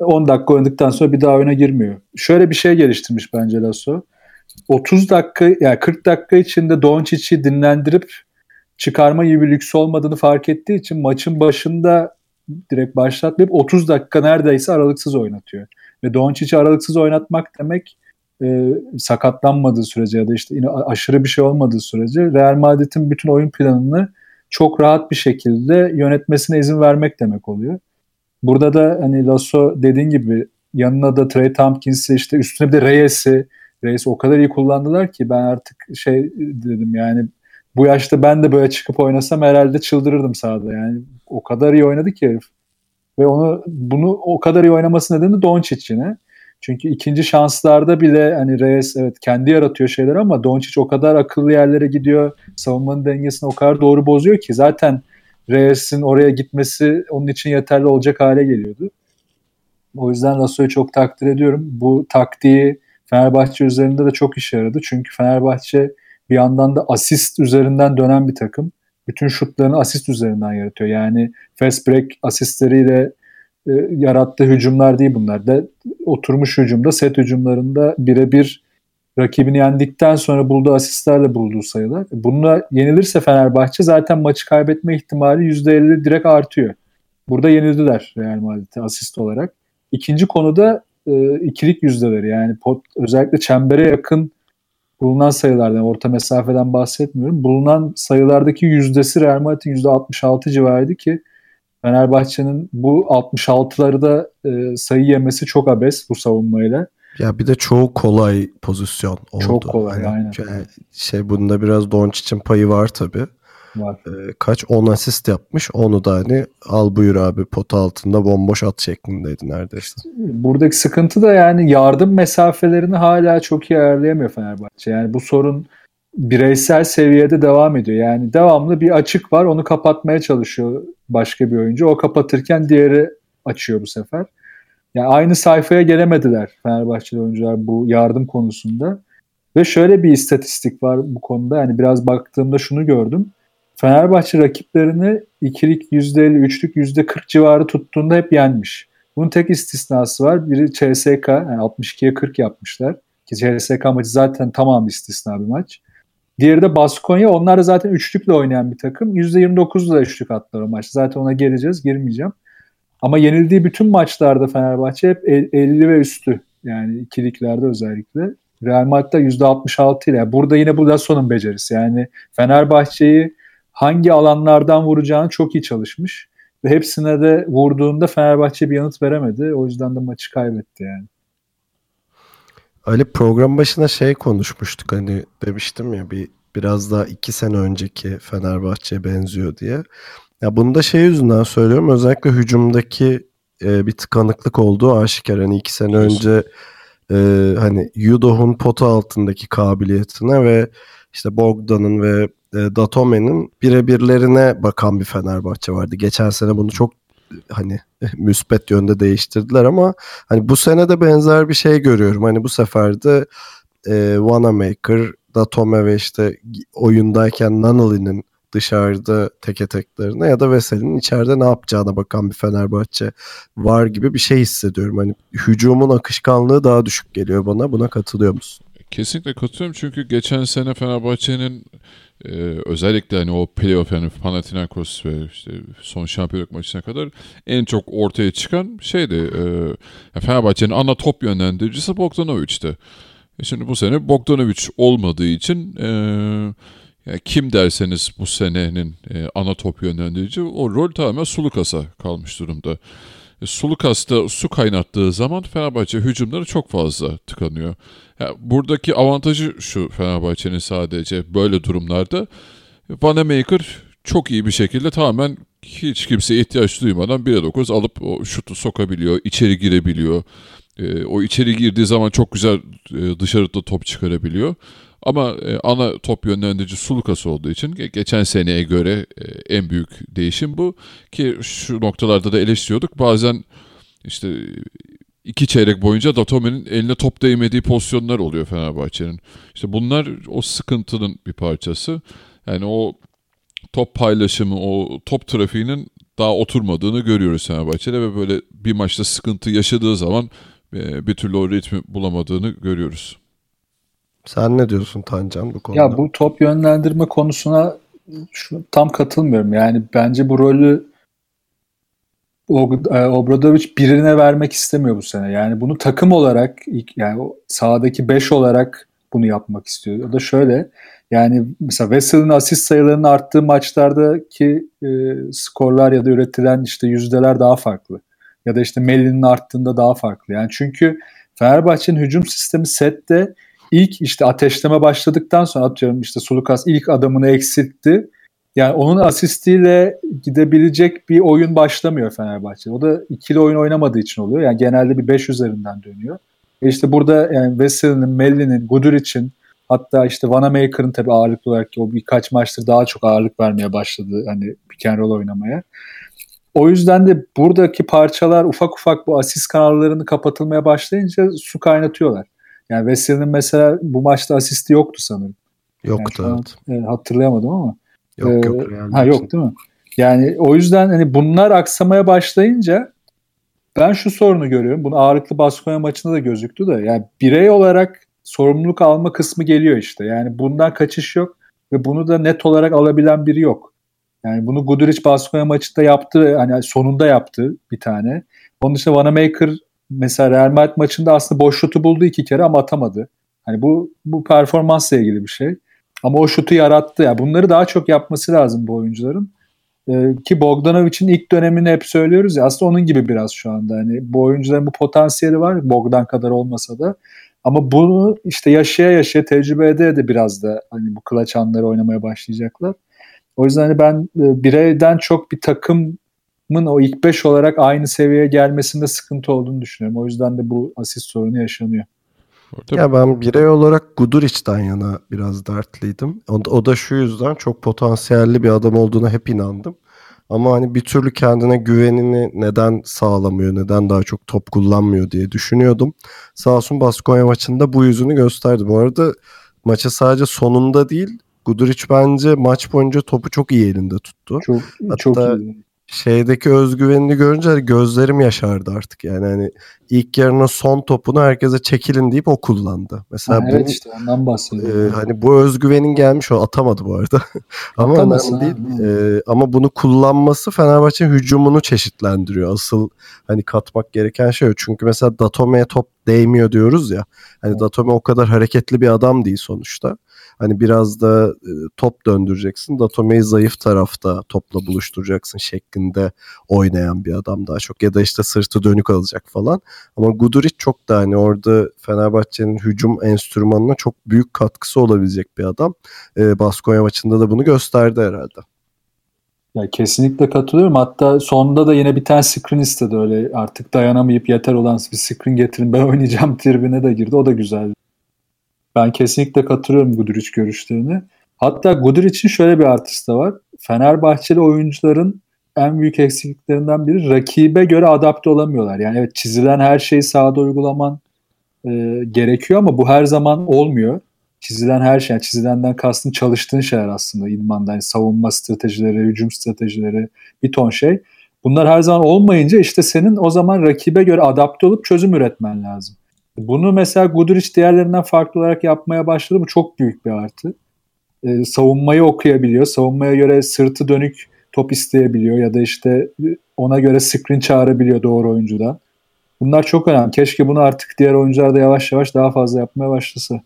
10 dakika oynadıktan sonra bir daha oyuna girmiyor. Şöyle bir şey geliştirmiş bence Lasso. 30 dakika yani 40 dakika içinde Doncic'i dinlendirip çıkarma gibi bir lüks olmadığını fark ettiği için maçın başında direkt başlatmayıp 30 dakika neredeyse aralıksız oynatıyor. Ve Doncic'i aralıksız oynatmak demek e, sakatlanmadığı sürece ya da işte yine aşırı bir şey olmadığı sürece Real Madrid'in bütün oyun planını çok rahat bir şekilde yönetmesine izin vermek demek oluyor. Burada da hani Lasso dediğin gibi yanına da Trey Tompkins'i işte üstüne bir de Reyes'i Reyes o kadar iyi kullandılar ki ben artık şey dedim yani bu yaşta ben de böyle çıkıp oynasam herhalde çıldırırdım sahada yani o kadar iyi oynadı ki herif. Ve onu bunu o kadar iyi oynaması nedeni Doncic yine. Çünkü ikinci şanslarda bile hani Reyes evet kendi yaratıyor şeyler ama Doncic o kadar akıllı yerlere gidiyor. Savunmanın dengesini o kadar doğru bozuyor ki zaten Reyes'in oraya gitmesi onun için yeterli olacak hale geliyordu. O yüzden Lasso'yu çok takdir ediyorum. Bu taktiği Fenerbahçe üzerinde de çok işe yaradı. Çünkü Fenerbahçe bir yandan da asist üzerinden dönen bir takım. Bütün şutlarını asist üzerinden yaratıyor. Yani fast break asistleriyle e, yarattığı hücumlar değil bunlar. Da oturmuş hücumda, set hücumlarında birebir rakibini yendikten sonra bulduğu asistlerle bulduğu sayılar. Bununla yenilirse Fenerbahçe zaten maçı kaybetme ihtimali %50 direkt artıyor. Burada yenildiler Real Madrid'e asist olarak. İkinci konuda e, ikilik yüzdeleri yani pot, özellikle çembere yakın bulunan sayılardan orta mesafeden bahsetmiyorum. Bulunan sayılardaki yüzdesi Real Madrid'in %66 civarıydı ki Fenerbahçe'nin bu 66'ları da e, sayı yemesi çok abes bu savunmayla. Ya bir de çoğu kolay pozisyon oldu. Çok kolay yani aynen. Şey bunda biraz Doncic'in payı var tabii. Var. Ee, kaç 10 asist yapmış. Onu da hani al buyur abi pot altında bomboş at şeklindeydi neredeyse. Buradaki sıkıntı da yani yardım mesafelerini hala çok iyi ayarlayamıyor Fenerbahçe. Yani bu sorun bireysel seviyede devam ediyor. Yani devamlı bir açık var onu kapatmaya çalışıyor başka bir oyuncu. O kapatırken diğeri açıyor bu sefer. Yani aynı sayfaya gelemediler Fenerbahçeli oyuncular bu yardım konusunda. Ve şöyle bir istatistik var bu konuda. Yani biraz baktığımda şunu gördüm. Fenerbahçe rakiplerini ikilik %50, üçlük %40 civarı tuttuğunda hep yenmiş. Bunun tek istisnası var. Biri CSK, yani 62'ye 40 yapmışlar. Ki CSK maçı zaten tamam istisna bir maç. Diğeri de Baskonya. Onlar da zaten üçlükle oynayan bir takım. %29'la üçlük attılar o maç. Zaten ona geleceğiz. Girmeyeceğim. Ama yenildiği bütün maçlarda Fenerbahçe hep 50 ve üstü. Yani ikiliklerde özellikle. Real Madrid'de %66 ile. Burada yine bu Lasso'nun becerisi. Yani Fenerbahçe'yi hangi alanlardan vuracağını çok iyi çalışmış. Ve hepsine de vurduğunda Fenerbahçe bir yanıt veremedi. O yüzden de maçı kaybetti yani. Öyle program başına şey konuşmuştuk hani demiştim ya bir biraz daha iki sene önceki Fenerbahçe benziyor diye. Ya bunu da şey yüzünden söylüyorum özellikle hücumdaki e, bir tıkanıklık olduğu aşikar. Hani iki sene önce e, hani Yudoh'un pota altındaki kabiliyetine ve işte Bogdan'ın ve e, Datome'nin birebirlerine bakan bir Fenerbahçe vardı. Geçen sene bunu çok hani müspet yönde değiştirdiler ama hani bu sene de benzer bir şey görüyorum. Hani bu sefer de e, Wanamaker, Datome ve işte oyundayken Nunnally'nin dışarıda teke teklerine ya da Veseli'nin içeride ne yapacağına bakan bir Fenerbahçe var gibi bir şey hissediyorum. Hani hücumun akışkanlığı daha düşük geliyor bana. Buna katılıyor musun? Kesinlikle katılıyorum çünkü geçen sene Fenerbahçe'nin e, özellikle hani o playoff yani Panathinaikos ve işte son şampiyonluk maçına kadar en çok ortaya çıkan şeydi. E, Fenerbahçe'nin ana top yönlendiricisi Bogdanovic'ti. E şimdi bu sene Bogdanovic olmadığı için e, kim derseniz bu senenin e, ana top yönlendirici o rol tamamen Sulukas'a kalmış durumda. E, Sulukas'ta su kaynattığı zaman Fenerbahçe hücumları çok fazla tıkanıyor. Yani buradaki avantajı şu Fenerbahçe'nin sadece böyle durumlarda Vanamaker çok iyi bir şekilde tamamen hiç kimseye ihtiyaç duymadan 1'e 9 alıp o şutu sokabiliyor, içeri girebiliyor. E, o içeri girdiği zaman çok güzel e, dışarıda top çıkarabiliyor. Ama e, ana top yönlendirici Sulukas olduğu için ge- geçen seneye göre e, en büyük değişim bu. Ki şu noktalarda da eleştiriyorduk. Bazen işte iki çeyrek boyunca Datome'nin eline top değmediği pozisyonlar oluyor Fenerbahçe'nin. İşte bunlar o sıkıntının bir parçası. Yani o top paylaşımı, o top trafiğinin daha oturmadığını görüyoruz Fenerbahçe'de ve böyle bir maçta sıkıntı yaşadığı zaman e, bir türlü o ritmi bulamadığını görüyoruz. Sen ne diyorsun Tancan bu konuda? Ya bu top yönlendirme konusuna şu, tam katılmıyorum. Yani bence bu rolü e, Obradovic birine vermek istemiyor bu sene. Yani bunu takım olarak yani sahadaki 5 olarak bunu yapmak istiyor. O da şöyle yani mesela Vessel'in asist sayılarının arttığı maçlardaki e, skorlar ya da üretilen işte yüzdeler daha farklı. Ya da işte Melli'nin arttığında daha farklı. Yani çünkü Fenerbahçe'nin hücum sistemi sette ilk işte ateşleme başladıktan sonra atıyorum işte Sulukas ilk adamını eksiltti. Yani onun asistiyle gidebilecek bir oyun başlamıyor Fenerbahçe. O da ikili oyun oynamadığı için oluyor. Yani genelde bir 5 üzerinden dönüyor. E işte burada yani Veseli'nin, Melli'nin, Guduric'in hatta işte Vanamaker'ın tabii ağırlıklı olarak o birkaç maçtır daha çok ağırlık vermeye başladı hani pick and roll oynamaya. O yüzden de buradaki parçalar ufak ufak bu asist kanallarını kapatılmaya başlayınca su kaynatıyorlar. Yani Veseli'nin mesela bu maçta asisti yoktu sanırım. Yoktu Yani evet. e, hatırlayamadım ama. Yok Ee, yok. Ha yok değil mi? Yani o yüzden hani bunlar aksamaya başlayınca ben şu sorunu görüyorum. Bunu ağırlıklı Baskonya maçında da gözüktü de. Yani birey olarak sorumluluk alma kısmı geliyor işte. Yani bundan kaçış yok ve bunu da net olarak alabilen biri yok. Yani bunu Guduric Baskonya maçında yaptı. Hani sonunda yaptı bir tane. Onun dışında Vanamaker mesela Real Madrid maçında aslında boş şutu buldu iki kere ama atamadı. Hani bu bu performansla ilgili bir şey. Ama o şutu yarattı. Yani bunları daha çok yapması lazım bu oyuncuların. Ee, ki Bogdanovic'in ilk dönemini hep söylüyoruz ya aslında onun gibi biraz şu anda. Hani bu oyuncuların bu potansiyeli var Bogdan kadar olmasa da. Ama bunu işte yaşaya yaşaya tecrübe ede de biraz da hani bu kılaç anları oynamaya başlayacaklar. O yüzden hani ben e, bireyden çok bir takımın o ilk beş olarak aynı seviyeye gelmesinde sıkıntı olduğunu düşünüyorum. O yüzden de bu asist sorunu yaşanıyor. Ya ben birey olarak Guduric'den yana biraz dertliydim. O, o da şu yüzden çok potansiyelli bir adam olduğuna hep inandım. Ama hani bir türlü kendine güvenini neden sağlamıyor, neden daha çok top kullanmıyor diye düşünüyordum. Sağ olsun Baskonya maçında bu yüzünü gösterdi. Bu arada maçı sadece sonunda değil, Guduric bence maç boyunca topu çok iyi elinde tuttu. Çok çok Hatta- iyi. Şeydeki özgüvenini görünce hani gözlerim yaşardı artık. Yani hani ilk yarının son topunu herkese çekilin deyip o kullandı. Mesela Ha, evet işte ondan bahsediyorum. ee, hani bu özgüvenin gelmiş o atamadı bu arada. ama Atamasın önemli değil. Ee, ama bunu kullanması Fenerbahçe hücumunu çeşitlendiriyor. Asıl hani katmak gereken şey o. Çünkü mesela Datome'ye top değmiyor diyoruz ya. Hani Evet. Datome o kadar hareketli bir adam değil sonuçta. Hani biraz da e, top döndüreceksin. Datome'yi zayıf tarafta topla buluşturacaksın şeklinde oynayan bir adam daha çok. Ya da işte sırtı dönük alacak falan. Ama Guduric çok da hani orada Fenerbahçe'nin hücum enstrümanına çok büyük katkısı olabilecek bir adam. Ee, Baskonya maçında da bunu gösterdi herhalde. Ya kesinlikle katılıyorum. Hatta sonunda da yine bir tane screen istedi öyle artık dayanamayıp yeter olan bir screen getirin ben oynayacağım tribüne de girdi. O da güzeldi. Ben kesinlikle katılıyorum Guduric görüşlerine. Hatta Guduric'in şöyle bir artısı da var. Fenerbahçeli oyuncuların en büyük eksikliklerinden biri rakibe göre adapte olamıyorlar. Yani evet çizilen her şeyi sahada uygulaman e, gerekiyor ama bu her zaman olmuyor. Çizilen her şey, yani çizilenden kastın çalıştığın şeyler aslında idmanda. Yani savunma stratejileri, hücum stratejileri, bir ton şey. Bunlar her zaman olmayınca işte senin o zaman rakibe göre adapte olup çözüm üretmen lazım. Bunu mesela Guduric diğerlerinden farklı olarak yapmaya başladı. Bu çok büyük bir artı. Ee, savunmayı okuyabiliyor. Savunmaya göre sırtı dönük top isteyebiliyor ya da işte ona göre screen çağırabiliyor doğru oyuncudan. Bunlar çok önemli. Keşke bunu artık diğer oyuncular da yavaş yavaş daha fazla yapmaya başlasa.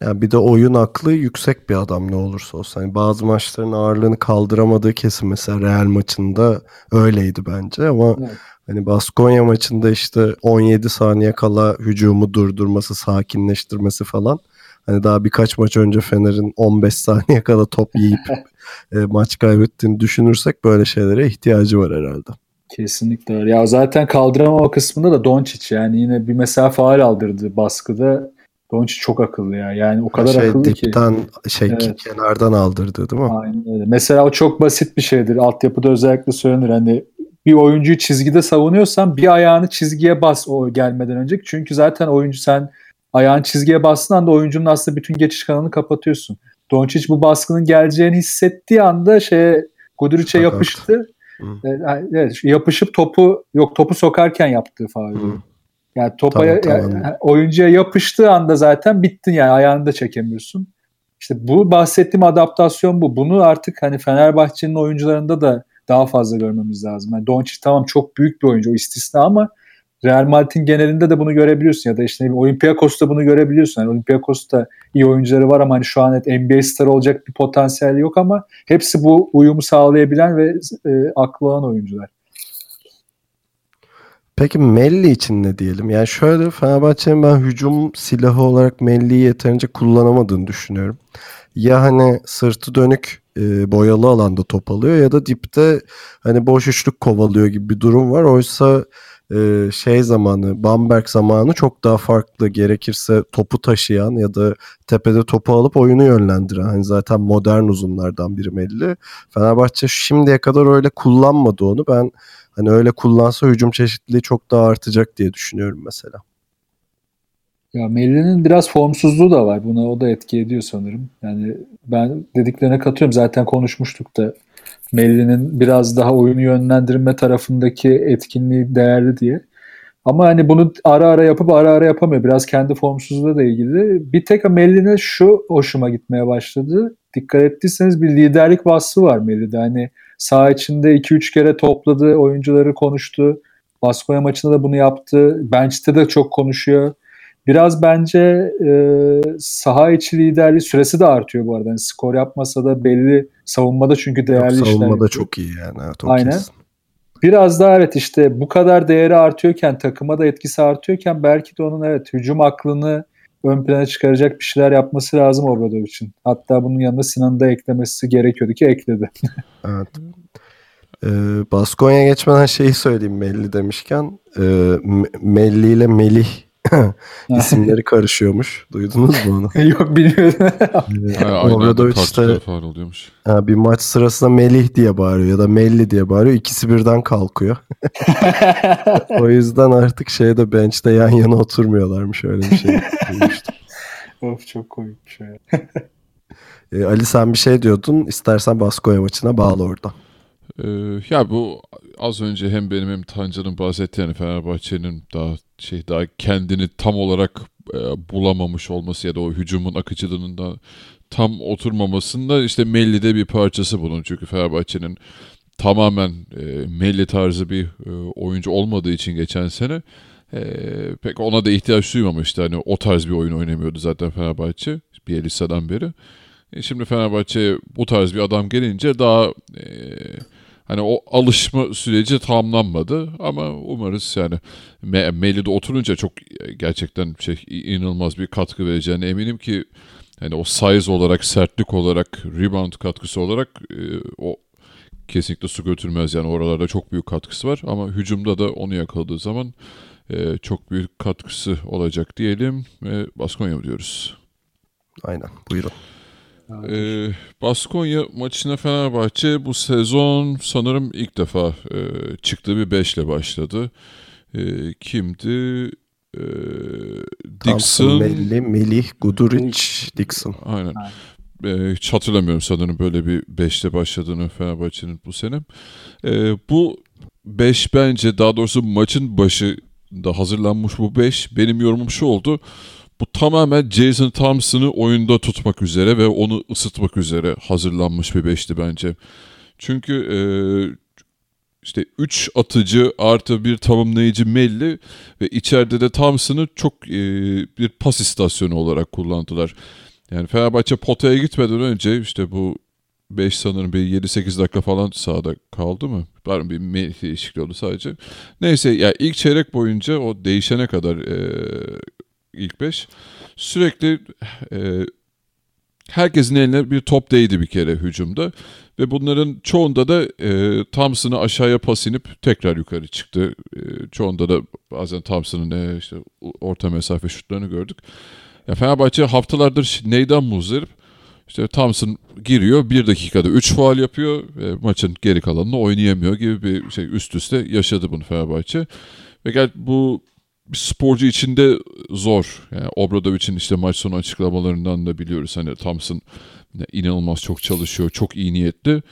Yani bir de oyun aklı yüksek bir adam ne olursa olsun. Hani bazı maçların ağırlığını kaldıramadığı kesin mesela Real maçında öyleydi bence ama Evet. Hani Baskonya maçında işte 17 saniye kala hücumu durdurması, sakinleştirmesi falan. Hani daha birkaç maç önce Fener'in 15 saniye kala top yiyip e, maç kaybettiğini düşünürsek böyle şeylere ihtiyacı var herhalde. Kesinlikle öyle. Ya zaten kaldıramama kısmında da Doncic yani yine bir mesela faal aldırdı baskıda. Doncic çok akıllı ya. Yani o kadar şey, akıllı ki. dipten, şey Evet. kenardan aldırdı değil mi? Aynen öyle. Mesela o çok basit bir şeydir. Altyapıda özellikle söylenir. Hani bir oyuncuyu çizgide savunuyorsan bir ayağını çizgiye bas o gelmeden önce. Çünkü zaten oyuncu sen ayağın çizgiye bastığın anda oyuncunun aslında bütün geçiş kanalını kapatıyorsun. Doncic bu baskının geleceğini hissettiği anda şeye Guduric'e yapıştı. Hı. E, Evet, yapışıp topu yok topu sokarken yaptığı faul. Yani topa Tamam, tamam. yani oyuncuya yapıştığı anda zaten bittin yani ayağını da çekemiyorsun. İşte bu bahsettiğim adaptasyon bu. Bunu artık hani Fenerbahçe'nin oyuncularında da daha fazla görmemiz lazım. Yani Doncic tamam çok büyük bir oyuncu o istisna ama Real Madrid'in genelinde de bunu görebiliyorsun ya da işte Olympiakos'ta bunu görebiliyorsun. Yani Olympiakos'ta iyi oyuncuları var ama hani şu an NBA star olacak bir potansiyel yok ama hepsi bu uyumu sağlayabilen ve e, aklı olan oyuncular. Peki Melli için ne diyelim? Yani şöyle Fenerbahçe'nin ben hücum silahı olarak Melli'yi yeterince kullanamadığını düşünüyorum. Ya hani sırtı dönük e, boyalı alanda top alıyor ya da dipte hani boş üçlük kovalıyor gibi bir durum var. Oysa e, şey zamanı Bamberg zamanı çok daha farklı. Gerekirse topu taşıyan ya da tepede topu alıp oyunu yönlendiren. Hani zaten modern uzunlardan biri Melli. Fenerbahçe şimdiye kadar öyle kullanmadı onu. Ben Hani öyle kullansa hücum çeşitliliği çok daha artacak diye düşünüyorum mesela. Ya Melli'nin biraz formsuzluğu da var. Buna o da etki ediyor sanırım. Yani ben dediklerine katıyorum. Zaten konuşmuştuk da Melli'nin biraz daha oyunu yönlendirme tarafındaki etkinliği değerli diye. Ama hani bunu ara ara yapıp ara ara yapamıyor. Biraz kendi formsuzluğuyla da ilgili. Bir tek Melli'ne şu hoşuma gitmeye başladı. Dikkat ettiyseniz bir liderlik vasfı var Melli'de. Hani saha içinde 2-3 kere topladı, oyuncuları konuştu. Baskonya maçında da bunu yaptı. Bench'te de çok konuşuyor. Biraz bence e, saha içi liderliği süresi de artıyor bu arada. Yani skor yapmasa da belli savunmada çünkü değerli Yok, işler savunmada çok iyi yani. Evet, Aynen. kesin. Biraz daha evet işte bu kadar değeri artıyorken takıma da etkisi artıyorken belki de onun evet hücum aklını ön plana çıkaracak bir şeyler yapması lazım Obradovic'in. Hatta bunun yanında Sinan'ı da eklemesi gerekiyordu ki ekledi. Evet. Ee, Baskonya geçmeden şeyi söyleyeyim Melli demişken. Ee, Melli ile Melih isimleri karışıyormuş. Duydunuz mu onu? Yok bilmiyorum. Kere faul oluyormuş. ha, bir maç sırasında Melih diye bağırıyor ya da Melli diye bağırıyor. İkisi birden kalkıyor. o yüzden artık şeyde bench'te yan yana oturmuyorlarmış öyle bir şey. of çok komikmiş ya. Ee, Ali sen bir şey diyordun. İstersen Baskonya maçına bağlı orada. Ee, ya bu az önce hem benim hem Tancan'ın bahsettiği yani Fenerbahçe'nin daha şey daha kendini tam olarak e, bulamamış olması ya da o hücumun akıcılığının da tam oturmamasında işte Melli'de bir parçası bunun. Çünkü Fenerbahçe'nin tamamen e, Melli tarzı bir e, oyuncu olmadığı için geçen sene e, pek ona da ihtiyaç duymamıştı. Hani o tarz bir oyun oynamıyordu zaten Fenerbahçe Bielitsa'dan beri. E, şimdi Fenerbahçe'ye bu tarz bir adam gelince daha e, hani o alışma süreci tamamlanmadı ama umarız yani Me- Melli'de oturunca çok e, gerçekten şey inanılmaz bir katkı vereceğine eminim ki hani o size olarak, sertlik olarak, rebound katkısı olarak e, o kesinlikle su götürmez yani oralarda çok büyük katkısı var ama hücumda da onu yakaladığı zaman e, çok büyük katkısı olacak diyelim ve Baskonya diyoruz? Aynen buyurun. Ee, Baskonya maçına Fenerbahçe bu sezon sanırım ilk defa e, çıktığı bir beşle başladı. E, kimdi? E, Dixon. Melli, Melih, Guduric, Dixon. Aynen. E, hiç hatırlamıyorum sanırım böyle bir beşle başladığını Fenerbahçe'nin bu sene. E, bu beş bence daha doğrusu maçın başında hazırlanmış bu beş. Benim yorumum şu oldu. Bu tamamen Jason Thompson'ı oyunda tutmak üzere ve onu ısıtmak üzere hazırlanmış bir beşti bence. Çünkü e, işte 3 atıcı artı bir tamamlayıcı Melli ve içeride de Thompson'ı çok e, bir pas istasyonu olarak kullandılar. Yani Fenerbahçe potaya gitmeden önce işte bu 5 sanırım bir 7-8 dakika falan sahada kaldı mı? Var bir Melih değişikliği oldu sadece. Neyse ya ilk çeyrek boyunca o değişene kadar e, ilk 5 sürekli e, herkesin eline bir top değdi bir kere hücumda. Ve bunların çoğunda da e, Thompson'ı aşağıya pas inip tekrar yukarı çıktı. E, çoğunda da bazen Thompson'ın e, işte orta mesafe şutlarını gördük. Ya Fenerbahçe haftalardır neyden muzdarip? İşte Thompson giriyor bir dakikada 3 faal yapıyor ve maçın geri kalanını oynayamıyor gibi bir şey üst üste yaşadı bunu Fenerbahçe. Ve gel bu bir sporcu için de zor. Yani Obradovic'in işte maç sonu açıklamalarından da biliyoruz. Hani Thompson inanılmaz çok çalışıyor, çok iyi niyetli.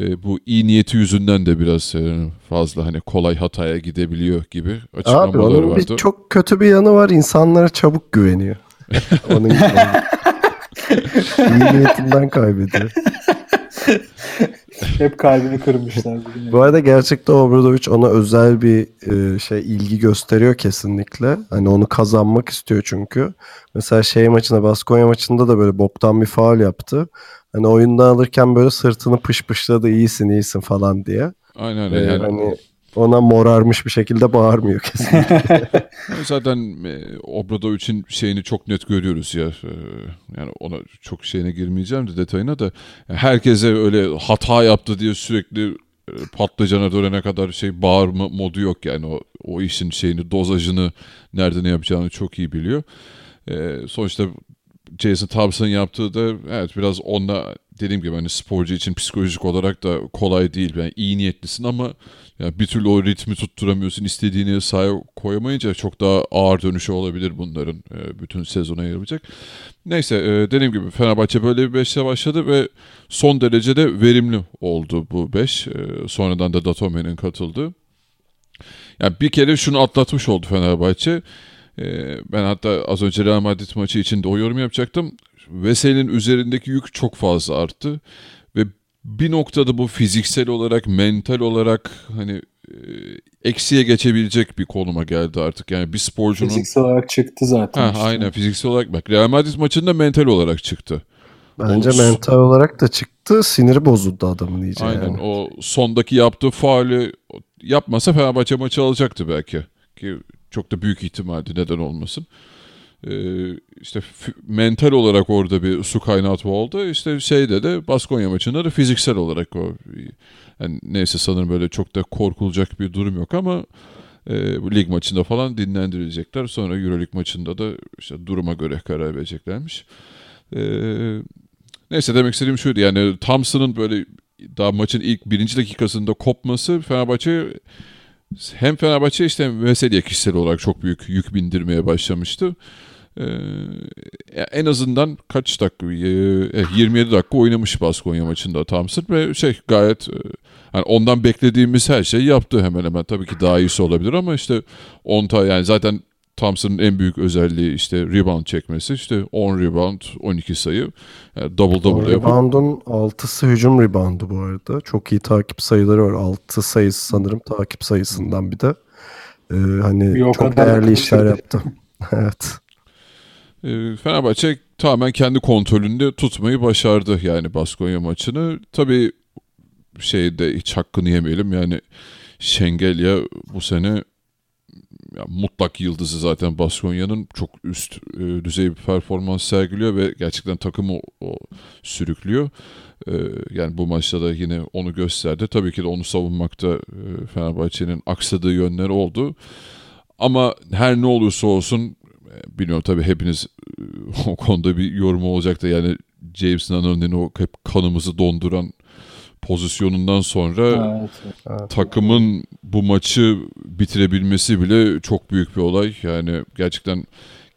E, bu iyi niyeti yüzünden de biraz e, fazla hani kolay hataya gidebiliyor gibi açıklamaları Abi onun vardı. bir çok kötü bir yanı var. İnsanlara çabuk güveniyor. onun gibi. iyi niyetinden kaybediyor. Hep kalbini kırmışlar bugün. Bu arada gerçekten Obradovic ona özel bir e, şey ilgi gösteriyor kesinlikle. Hani onu kazanmak istiyor çünkü. Mesela şey maçında Baskonya maçında da böyle boktan bir faul yaptı. Hani oyundan alırken böyle sırtını pışpışladı iyisin iyisin falan diye. Aynen Ee, öyle. Yani, hani ona morarmış bir şekilde bağırmıyor kesinlikle. zaten e, Obradovic'in şeyini çok net görüyoruz ya. E, yani ona çok şeyine girmeyeceğim de detayına da. Herkese öyle hata yaptı diye sürekli e, patlıcana dönene kadar şey bağırma modu yok yani o o işin şeyini dozajını nerede ne yapacağını çok iyi biliyor. E, sonuçta Jason Thompson yaptığı da evet biraz onunla dediğim gibi hani sporcu için psikolojik olarak da kolay değil. Yani iyi niyetlisin ama yani bir türlü o ritmi tutturamıyorsun. istediğini sahaya koyamayınca çok daha ağır dönüşü olabilir bunların e, bütün sezona yaramayacak. Neyse e, dediğim gibi Fenerbahçe böyle bir 5'te başladı ve son derece de verimli oldu bu 5. E, sonradan da Datome'nin katıldığı. Yani bir kere şunu atlatmış oldu Fenerbahçe. Ben hatta az önce Real Madrid maçı için de o yorum yapacaktım. Veseli'nin üzerindeki yük çok fazla arttı. Bir noktada bu fiziksel olarak, mental olarak hani e, eksiye geçebilecek bir konuma geldi artık. Yani bir sporcunun... Fiziksel olarak çıktı zaten. Ha, işte. Aynen fiziksel olarak bak. Real Madrid maçında mental olarak çıktı. Bence Olsun. mental olarak da çıktı. Siniri bozuldu adamın iyice. Aynen yani. o sondaki yaptığı faali yapmasa Fenerbahçe maçı alacaktı belki. Ki çok da büyük ihtimaldi neden olmasın. Ee, işte mental olarak orada bir su kaynatma oldu. İşte şeyde de Baskonya maçında da fiziksel olarak o yani neyse sanırım böyle çok da korkulacak bir durum yok ama e, bu lig maçında falan dinlendirilecekler. Sonra Euroleague maçında da işte duruma göre karar vereceklermiş. Ee, neyse demek istediğim şuydu yani Thompson'ın böyle daha maçın ilk birinci dakikasında kopması Fenerbahçe hem Fenerbahçe işte Veseli'ye kişisel olarak çok büyük yük bindirmeye başlamıştı. Ee, en azından kaç dakika? Ee, 27 dakika oynamış Baskonya maçında Thompson ve şey gayet yani ondan beklediğimiz her şeyi yaptı hemen hemen. Tabii ki daha iyisi olabilir ama işte 10 ta yani zaten Thompson'ın en büyük özelliği işte rebound çekmesi. işte 10 rebound, 12 sayı. Yani double double yapıp Rebound'un 6'sı hücum reboundu bu arada. Çok iyi takip sayıları var. 6 sayısı sanırım takip sayısından bir de. Ee, hani Bir çok değerli işler yaptı. evet. E, Fenerbahçe tamamen kendi kontrolünde tutmayı başardı yani Baskonya maçını. Tabii şeyde hiç hakkını yemeyelim yani Şengelya bu sene ya, mutlak yıldızı zaten Baskonya'nın çok üst e, düzey bir performans sergiliyor ve gerçekten takımı o, sürüklüyor. E, yani bu maçta da yine onu gösterdi. Tabii ki de onu savunmakta e, Fenerbahçe'nin aksadığı yönler oldu. Ama her ne olursa olsun bilmiyorum tabii hepiniz e, o konuda bir yorumu olacak da yani James Nunn'ın o hep kanımızı donduran pozisyonundan sonra Evet, evet. takımın bu maçı bitirebilmesi bile çok büyük bir olay. Yani gerçekten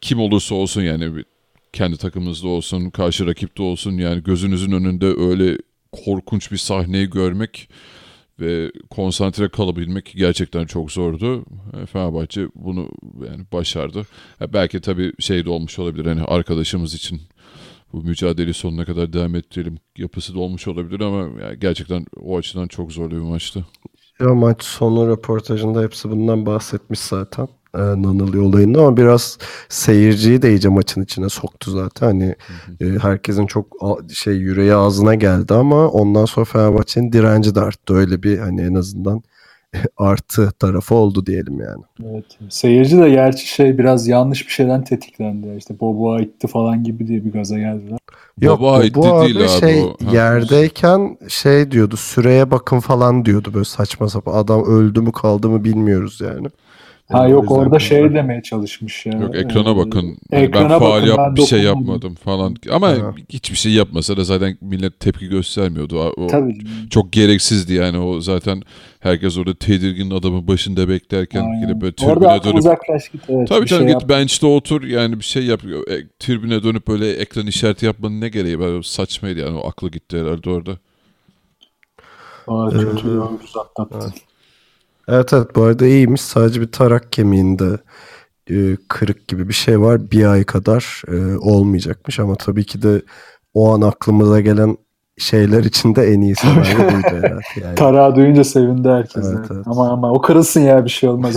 kim olursa olsun yani kendi takımımızda olsun, karşı rakipte olsun yani gözünüzün önünde öyle korkunç bir sahneyi görmek ve konsantre kalabilmek gerçekten çok zordu. E, Fenerbahçe bunu yani başardı. Ha, belki tabii şey de olmuş olabilir hani arkadaşımız için bu mücadeleyi sonuna kadar devam ettirelim yapısı da olmuş olabilir ama yani gerçekten o açıdan çok zorlu bir maçtı. Ya maç sonu röportajında hepsi bundan bahsetmiş zaten. E, Nanılı olayında ama biraz seyirciyi de iyice maçın içine soktu zaten. Hani e, herkesin çok a- şey yüreği ağzına geldi ama ondan sonra Fenerbahçe'nin direnci de arttı. Öyle bir hani en azından artı tarafı oldu diyelim yani. Evet. Seyirci de gerçi şey biraz yanlış bir şeyden tetiklendi. İşte Bobo'a itti falan gibi diye bir gaza geldiler. Yok itti bu değil abi şey o. Yerdeyken şey diyordu süreye bakın falan diyordu böyle saçma sapan adam öldü mü kaldı mı bilmiyoruz yani. Ha Yani o yok orada şey kızlar- demeye çalışmış ya. Yok ekrana Ee, bakın. Hani ekrana ben faal bakın, yap ben bir şey yapmadım falan. Ama Ha. hiçbir şey yapmasa da zaten millet tepki göstermiyordu. O, Tabii. çok gereksizdi yani o zaten herkes orada tedirgin adamın başında beklerken Aynen. yine böyle Orada tribüne akıl dönüp uzaklaş git. Evet, Tabii canım şey git yap. bench'te otur yani bir şey yap. E, tribüne dönüp böyle ekran işareti yapmanın ne gereği var? Saçmaydı yani o aklı gitti herhalde orada. Aa, kötü Ee, ya, ucuz atlattı. Evet evet bu arada iyiymiş sadece bir tarak kemiğinde e, kırık gibi bir şey var bir ay kadar e, olmayacakmış ama tabii ki de o an aklımıza gelen şeyler içinde en iyisi bence buydu herhalde. Yani, Tarağı duyunca sevindi herkes. Evet, Evet. Ama ama o kırılsın ya bir şey olmaz.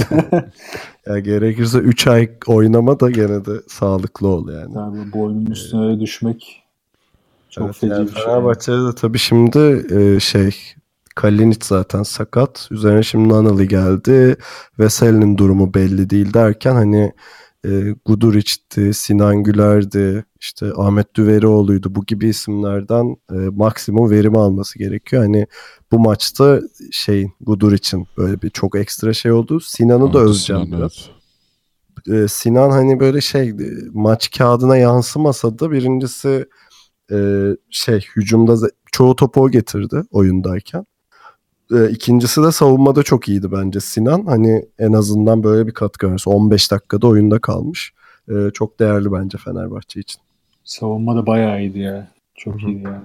ya gerekirse 3 ay oynama da gene de sağlıklı ol yani. Tabii boynun üstüne öyle düşmek çok Evet, feci yani bir şey. Fenerbahçe'de de tabii şimdi e, şey Kalinic zaten sakat. Üzerine şimdi Nanali geldi. Veseli'nin durumu belli değil derken hani e, Guduric'ti, Sinan Güler'di, işte Ahmet Düverioğlu'ydu. Bu gibi isimlerden e, maksimum verim alması gerekiyor. Hani bu maçta şeyin Guduric'in böyle bir çok ekstra şey oldu. Sinan'ı da Haklısın özeceğim lan, biraz evet. e, Sinan hani böyle şey e, maç kağıdına yansımasa da birincisi e, şey hücumda çoğu topu o getirdi oyundayken. E, ikincisi de savunmada çok iyiydi bence Sinan. Hani en azından böyle bir katkı vermesi. 15 dakikada oyunda kalmış. E, çok değerli bence Fenerbahçe için. Savunma da bayağı iyiydi ya. Çok Hı hı. iyiydi yani.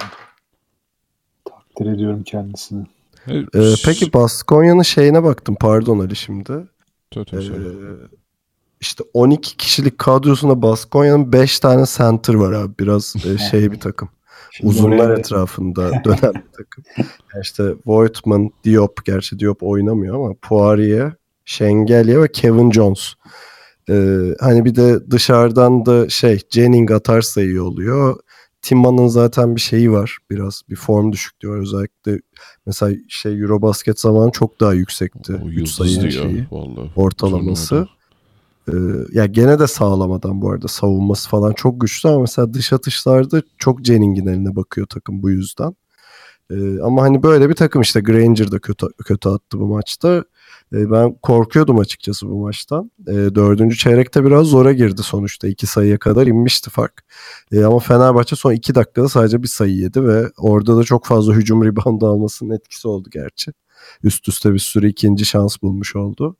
Takdir ediyorum kendisini. E, E, peki Baskonya'nın şeyine baktım pardon Ali şimdi. Ee, söyle. işte 12 kişilik kadrosunda Baskonya'nın 5 tane center var abi. Biraz e, şey bir takım. Şimdi Uzunlar oraya- etrafında dönen bir takım. Yani işte Voigtman, Diop, gerçi Diop oynamıyor ama Poirier, Şengelya ve Kevin Jones. Ee, hani bir de dışarıdan da şey Jennings atarsa iyi oluyor. Timma'nın zaten bir şeyi var. Biraz bir form düşüklüğü var. Özellikle mesela şey Eurobasket zamanı çok daha yüksekti. O 3 sayı yıldızdı ya şeyi vallahi. ortalaması. Ee, ya gene de sağlamadan bu arada savunması falan çok güçlü ama mesela dış atışlarda çok Jenning'in eline bakıyor takım bu yüzden. Ee, ama hani böyle bir takım işte Granger da kötü, kötü attı bu maçta. Ee, ben korkuyordum açıkçası bu maçtan. Ee, dördüncü çeyrekte biraz zora girdi sonuçta. iki sayıya kadar inmişti fark. Ee, ama Fenerbahçe son iki dakikada sadece bir sayı yedi ve orada da çok fazla hücum reboundu almasının etkisi oldu gerçi. Üst üste bir sürü ikinci şans bulmuş oldu.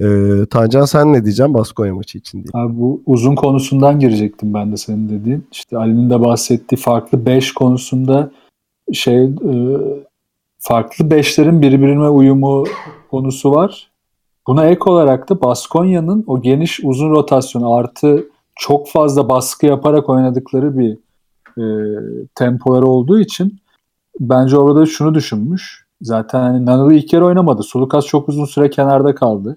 Ee, Tancan sen ne diyeceksin Baskonya maçı için diye. Abi bu uzun konusundan girecektim ben de senin dediğin. İşte Ali'nin de bahsettiği farklı 5 konusunda şey e, farklı beşlerin birbirine uyumu konusu var. Buna ek olarak da Baskonya'nın o geniş uzun rotasyonu artı çok fazla baskı yaparak oynadıkları bir e, tempoları olduğu için bence orada şunu düşünmüş. Zaten hani Nanalı ilk yer oynamadı. Sulukas çok uzun süre kenarda kaldı.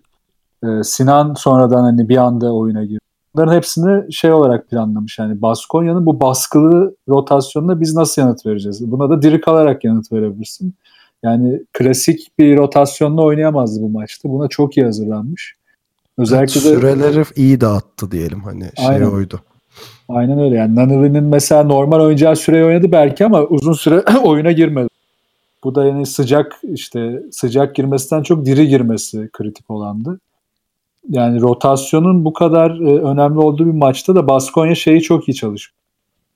Ee, Sinan sonradan hani bir anda oyuna girdi. Bunların hepsini şey olarak planlamış. Yani Baskonya'nın bu baskılı rotasyonuna biz nasıl yanıt vereceğiz? Buna da diri kalarak yanıt verebilirsin. Yani klasik bir rotasyonla oynayamazdı bu maçta. Buna çok iyi hazırlanmış. Özellikle de Süreleri iyi dağıttı diyelim hani şey Aynen. oydu. aynen öyle. Yani Nanalı'nın mesela normal oynayacağı süreyi oynadı belki ama uzun süre oyuna girmedi. Bu da yani sıcak işte sıcak girmesinden çok diri girmesi kritik olandı. Yani rotasyonun bu kadar e, önemli olduğu bir maçta da Baskonya şeyi çok iyi çalışmış.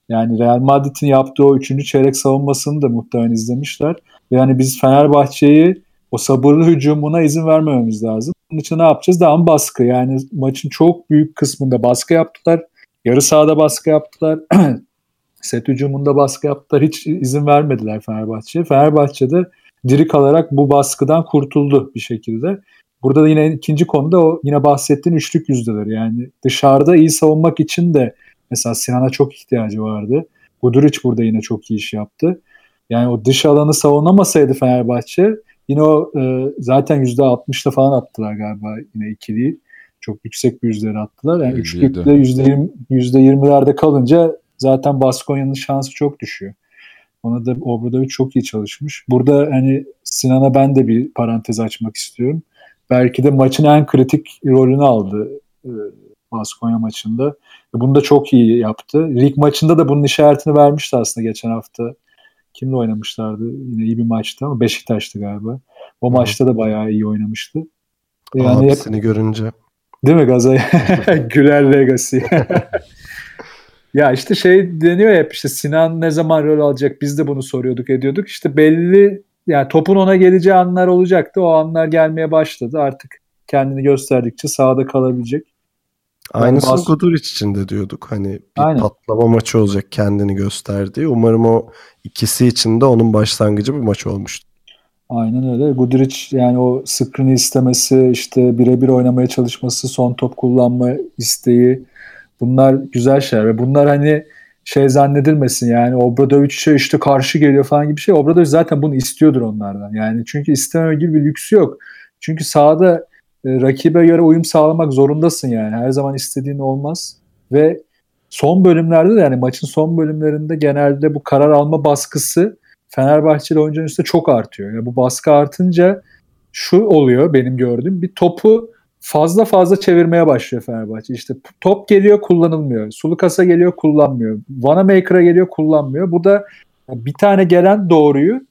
Yani Real Madrid'in yaptığı o üçüncü çeyrek savunmasını da muhtemelen izlemişler. Yani biz Fenerbahçe'yi o sabırlı hücumuna izin vermememiz lazım. Bunun için ne yapacağız? Daha baskı. Yani maçın çok büyük kısmında baskı yaptılar. Yarı sahada baskı yaptılar. Set hücumunda baskı yaptılar. Hiç izin vermediler Fenerbahçe'ye. Fenerbahçe'de diri kalarak bu baskıdan kurtuldu bir şekilde. Burada da yine ikinci konuda o yine bahsettiğin üçlük yüzdeleri. Yani dışarıda iyi savunmak için de mesela Sinan'a çok ihtiyacı vardı. Guduric burada yine çok iyi iş yaptı. Yani o dış alanı savunamasaydı Fenerbahçe yine o e, zaten %60'la falan attılar galiba yine ikiliyi. Çok yüksek bir yüzdeleri attılar. Yani 57. üçlükte %20, %20'lerde kalınca zaten Baskonya'nın şansı çok düşüyor. Ona da Obradovic çok iyi çalışmış. Burada hani Sinan'a ben de bir parantez açmak istiyorum. Belki de maçın en kritik rolünü aldı e, Baskonya maçında. Bunu da çok iyi yaptı. Lig maçında da bunun işaretini vermişti aslında geçen hafta. Kimle oynamışlardı? Yine iyi bir maçtı ama Beşiktaş'tı galiba. O maçta da bayağı iyi oynamıştı. Yani Abisini hep, görünce. Değil mi Gaza? Güler Legacy. ya işte şey deniyor hep işte Sinan ne zaman rol alacak biz de bunu soruyorduk ediyorduk. İşte belli yani topun ona geleceği anlar olacaktı. O anlar gelmeye başladı. Artık kendini gösterdikçe sahada kalabilecek. Aynısını Bas- Guduric için de diyorduk. Hani bir Aynen. patlama maçı olacak kendini gösterdiği. Umarım o ikisi için de onun başlangıcı bir maç olmuştu. Aynen öyle. Guduric yani o screen'i istemesi, işte birebir oynamaya çalışması, son top kullanma isteği bunlar güzel şeyler ve bunlar hani şey zannedilmesin yani Obradovic'e işte karşı geliyor falan gibi şey. Obradovic zaten bunu istiyordur onlardan. Yani çünkü istememe gibi bir lüksü yok. Çünkü sahada e, rakibe göre uyum sağlamak zorundasın yani. Her zaman istediğin olmaz. Ve son bölümlerde de yani maçın son bölümlerinde genelde bu karar alma baskısı Fenerbahçeli oyuncunun üstünde çok artıyor. Yani bu baskı artınca şu oluyor benim gördüğüm bir topu fazla fazla çevirmeye başlıyor Fenerbahçe. İşte top geliyor kullanılmıyor. Sulukas'a geliyor kullanmıyor. Vanamaker'a geliyor kullanmıyor. Bu da bir tane gelen doğruyu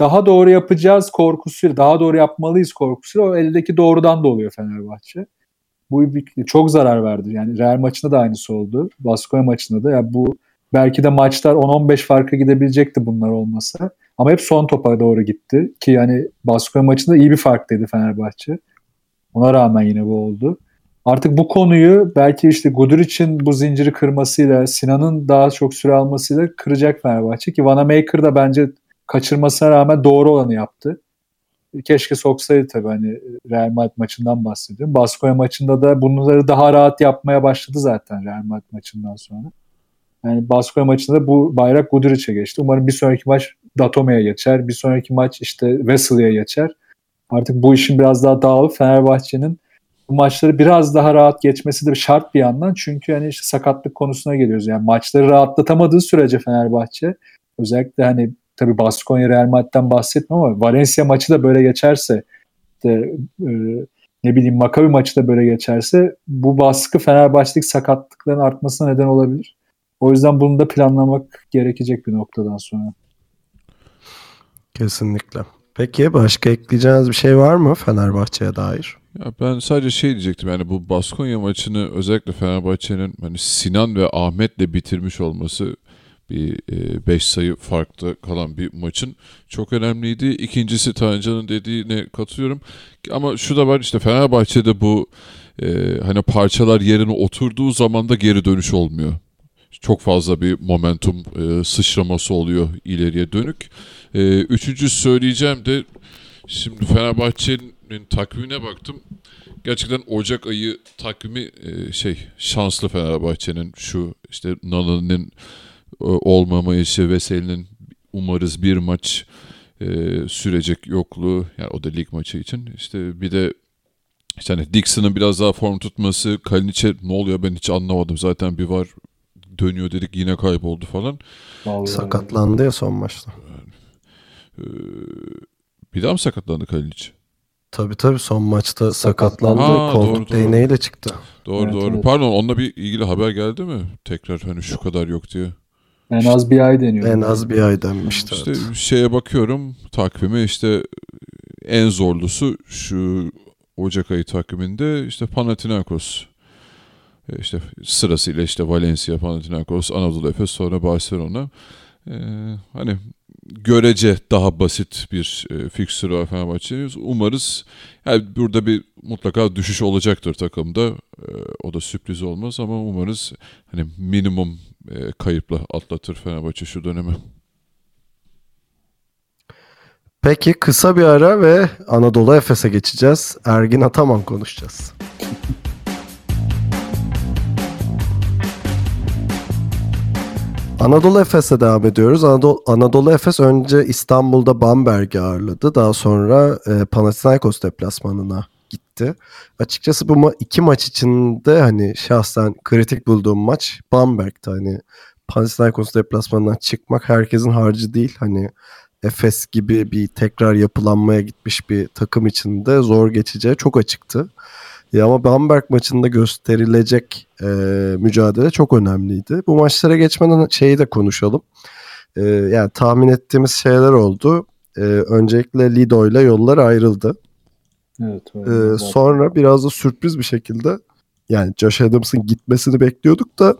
daha doğru yapacağız korkusuyla, daha doğru yapmalıyız korkusuyla o eldeki doğrudan da oluyor Fenerbahçe. Bu çok zarar verdi. Yani Real maçında da aynısı oldu. Baskonya maçında da. Yani bu belki de maçlar 10-15 farka gidebilecekti bunlar olmasa. Ama hep son topa doğru gitti. Ki yani Baskonya maçında iyi bir farktaydı Fenerbahçe. Ona rağmen yine bu oldu. Artık bu konuyu belki işte Guduric'in bu zinciri kırmasıyla, Sinan'ın daha çok süre almasıyla kıracak Fenerbahçe. Ki Vanamaker da bence kaçırmasına rağmen doğru olanı yaptı. Keşke soksaydı tabii hani Real Madrid maçından bahsediyorum. Baskonya maçında da bunları daha rahat yapmaya başladı zaten Real Madrid maçından sonra. Yani Baskonya maçında bu bayrak Guduric'e geçti. Umarım bir sonraki maç Datome'ye geçer. Bir sonraki maç işte Wesley'e geçer. Artık bu işin biraz daha dağılıp Fenerbahçe'nin bu maçları biraz daha rahat geçmesi de şart bir yandan. Çünkü hani işte sakatlık konusuna geliyoruz. Yani maçları rahatlatamadığı sürece Fenerbahçe özellikle hani tabi Baskonya Real Madrid'den bahsetmiyorum ama Valencia maçı da böyle geçerse de, e, ne bileyim Maccabi maçı da böyle geçerse bu baskı Fenerbahçe'deki sakatlıkların artmasına neden olabilir. O yüzden bunu da planlamak gerekecek bir noktadan sonra. Kesinlikle. Peki başka ekleyeceğiniz bir şey var mı Fenerbahçe'ye dair? Ya ben sadece şey diyecektim yani bu Baskonya maçını özellikle Fenerbahçe'nin hani Sinan ve Ahmet'le bitirmiş olması bir 5 e, sayı farklı kalan bir maçın çok önemliydi. İkincisi Tancan'ın dediğine katılıyorum. Ama şu da var işte Fenerbahçe'de bu e, hani parçalar yerine oturduğu zaman da geri dönüş olmuyor. Çok fazla bir momentum e, sıçraması oluyor ileriye dönük. E, üçüncü söyleyeceğim de şimdi Fenerbahçe'nin takvimine baktım. Gerçekten Ocak ayı takvimi e, şey şanslı Fenerbahçe'nin şu işte Nana'nın olmamayışı Veseli'nin umarız bir maç e, sürecek yokluğu yani o da lig maçı için işte bir de işte hani Dixon'ın biraz daha form tutması Kalinic'e ne oluyor ben hiç anlamadım zaten bir var dönüyor dedik yine kayboldu falan. Vallahi Sakatlandı ya son maçta. Yani, e, bir daha mı sakatlandı Kalinic? Tabii tabii son maçta sakatlandı. Ha, Koltuk değneğiyle çıktı. Doğru evet, doğru. Evet. Pardon onunla bir ilgili haber geldi mi? Tekrar hani şu kadar yok diye. En az bir ay deniyor. En az bir ay denmişti. İşte evet. şeye bakıyorum takvime işte en zorlusu şu Ocak ayı takviminde işte Panathinaikos. İşte sırasıyla işte Valencia, Panathinaikos, Anadolu Efes sonra Barcelona. Ee, hani görece daha basit bir e, fikstürü var Fenerbahçe'nin. Umarız yani burada bir mutlaka düşüş olacaktır takımda. E, o da sürpriz olmaz ama umarız hani minimum e, kayıpla atlatır Fenerbahçe şu dönemi. Peki kısa bir ara ve Anadolu Efes'e geçeceğiz. Ergin Ataman konuşacağız. Anadolu Efes'e devam ediyoruz. Anadolu, Anadolu Efes önce İstanbul'da Bamberg'i ağırladı. Daha sonra e, Panathinaikos deplasmanına gitti. Açıkçası bu ma- iki maç içinde hani şahsen kritik bulduğum maç Bamberg'ti. Hani Panathinaikos deplasmanından çıkmak herkesin harcı değil. Hani Efes gibi bir tekrar yapılanmaya gitmiş bir takım içinde zor geçeceği çok açıktı. Ya ama Bamberg maçında gösterilecek e, mücadele çok önemliydi. Bu maçlara geçmeden şeyi de konuşalım. E, yani tahmin ettiğimiz şeyler oldu. E, öncelikle Lido ile yollar ayrıldı. Evet. Ee, sonra biraz da sürpriz bir şekilde yani Josh Adams'ın gitmesini bekliyorduk da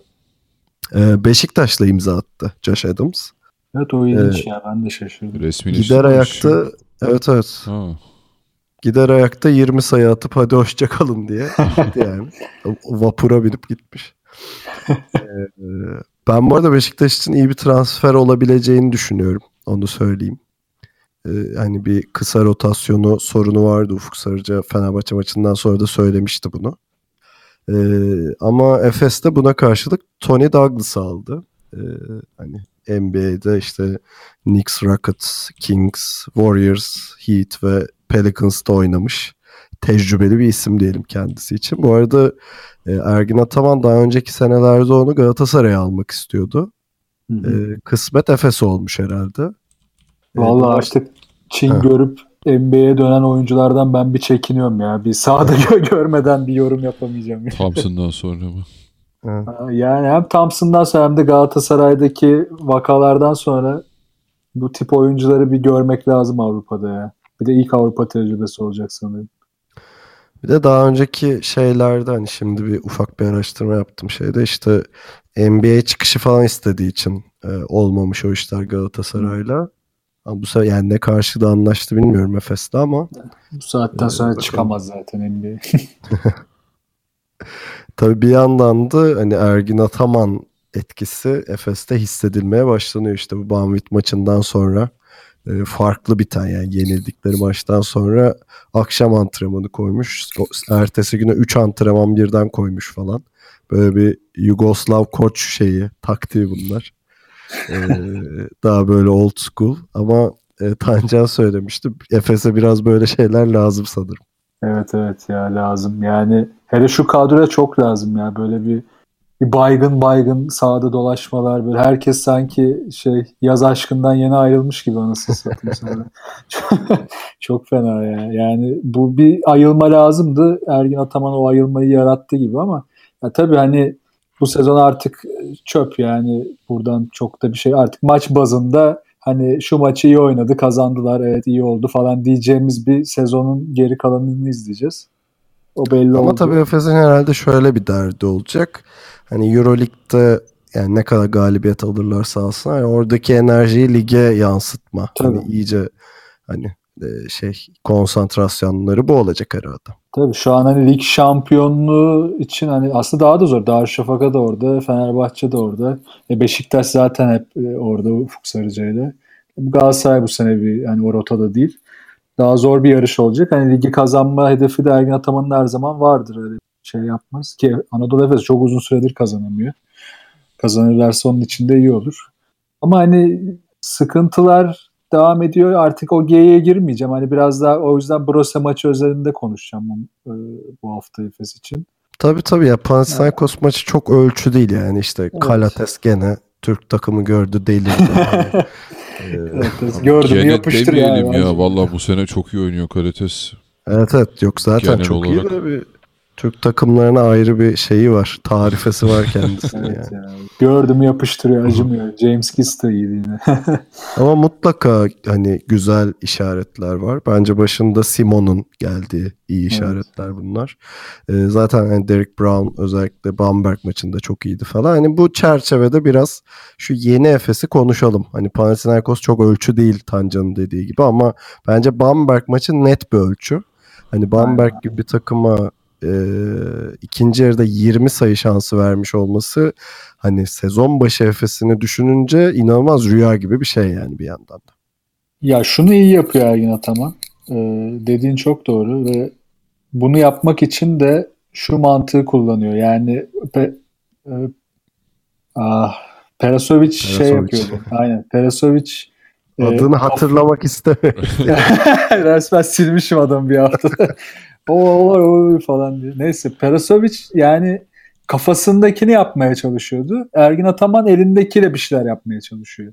e, Beşiktaş'la imza attı Josh Adams. Evet o ilginç ya ben de şaşırdım. Resmi Gider ayakta evet evet Ha. Gider ayakta 20 sayı atıp hadi hoşça kalın diye gitti yani. Vapura binip gitmiş. Ee, ben bu arada Beşiktaş için iyi bir transfer olabileceğini düşünüyorum. Onu söyleyeyim. Ee, hani bir kısa rotasyonu sorunu vardı Ufuk Sarıca Fenerbahçe maçından sonra da söylemişti bunu. Ee, ama Efes de buna karşılık Tony Douglas aldı. Ee, hani NBA'de işte Knicks, Rockets, Kings, Warriors, Heat ve Pelicans'ta oynamış. Tecrübeli bir isim diyelim kendisi için. Bu arada e, Ergin Ataman daha önceki senelerde onu Galatasaray'a almak istiyordu. E, kısmet Efes olmuş herhalde. E, Vallahi bu- artık Çin Ha. görüp NBA'ye dönen oyunculardan ben bir çekiniyorum ya. Bir sahada gö- görmeden bir yorum yapamayacağım. Thompson'dan sonra mı? Yani hem Thompson'dan sonra hem de Galatasaray'daki vakalardan sonra bu tip oyuncuları bir görmek lazım Avrupa'da ya. Bir de ilk Avrupa tecrübesi olacak sanırım. Bir de daha önceki şeylerde hani şimdi bir ufak bir araştırma yaptım şeyde işte NBA çıkışı falan istediği için e, olmamış o işler Galatasaray'la. Ama bu sefer yani ne karşıda anlaştı bilmiyorum Efes'le ama Bu saatten sonra bakalım. çıkamaz zaten NBA. tabii bir yandan da hani Ergin Ataman etkisi Efes'te hissedilmeye başlanıyor işte bu Banvit maçından sonra farklı biten yani yenildikleri maçtan sonra akşam antrenmanı koymuş. Ertesi güne 3 antrenman birden koymuş falan. Böyle bir Yugoslav koç şeyi, taktiği bunlar. E, daha böyle old school ama e, Tancan söylemişti. Efes'e biraz böyle şeyler lazım sanırım. Evet evet ya lazım. Yani hele şu kadroya çok lazım ya. Böyle bir bir baygın baygın sahada dolaşmalar böyle herkes sanki şey yaz aşkından yeni ayrılmış gibi anasını satayım çok fena ya. Yani bu bir ayılma lazımdı. Ergin Ataman o ayılmayı yarattı gibi ama ya tabii hani bu sezon artık çöp yani buradan çok da bir şey artık maç bazında hani şu maçı iyi oynadı kazandılar evet iyi oldu falan diyeceğimiz bir sezonun geri kalanını izleyeceğiz. O belli Ama oldu. tabii Efes'in herhalde şöyle bir derdi olacak. Hani Euroleague'de yani ne kadar galibiyet alırlarsa alsınlar yani oradaki enerjiyi lige yansıtma. Hani iyice hani e, şey konsantrasyonları bu olacak herhalde. Tabii şu an hani lig şampiyonluğu için hani aslında daha da zor. Darüşşafaka da orada, Fenerbahçe de orada. E Beşiktaş zaten hep e, orada Ufuk Sarıcı'yla. Galatasaray bu sene bir hani o rotada değil. Daha zor bir yarış olacak. Hani ligi kazanma hedefi de Ergin Ataman'ın her zaman vardır. Öyle bir şey yapmaz ki Anadolu Efes çok uzun süredir kazanamıyor. Kazanırlarsa onun için de iyi olur. Ama hani sıkıntılar devam ediyor. Artık o G'ye girmeyeceğim. Hani biraz daha o yüzden Brose maçı özelinde konuşacağım bu, e, bu hafta Efes için. Tabii tabii ya Panathinaikos maçı çok ölçü değil yani işte Kalates gene Türk takımı gördü delirdi. Yani, e, Evet, gördüm yapıştır yani. ya. Valla bu sene çok iyi oynuyor Karates. evet evet yok zaten Genel çok olarak. iyi de bir Türk takımlarına ayrı bir şeyi var. Tarifesi var kendisinin Evet yani. ya. Gördüm yapıştırıyor acımıyor. James Kiss de iyiydi yine. Ama mutlaka hani güzel işaretler var. Bence başında Simon'un geldiği iyi işaretler bunlar. Ee, zaten hani Derek Brown özellikle Bamberg maçında çok iyiydi falan. Hani bu çerçevede biraz şu yeni Efes'i konuşalım. Hani Panathinaikos çok ölçü değil Tancan'ın dediği gibi ama bence Bamberg maçı net bir ölçü. Hani Bamberg gibi bir takıma e, ikinci yarıda 20 sayı şansı vermiş olması hani sezon başı Efes'ini düşününce inanılmaz rüya gibi bir şey yani bir yandan da. ya şunu iyi yapıyor Ergin Ataman. Ee, dediğin çok doğru ve bunu yapmak için de şu mantığı kullanıyor. Yani pe, e, ah, Perasovic şey Perasovic. yapıyordu. Aynen. Perasovic e, Adını hatırlamak istemiyorum. Resmen silmişim adam bir hafta. O, falan diye. Neyse Perasovic yani kafasındakini yapmaya çalışıyordu. Ergin Ataman elindekiyle bir şeyler yapmaya çalışıyor.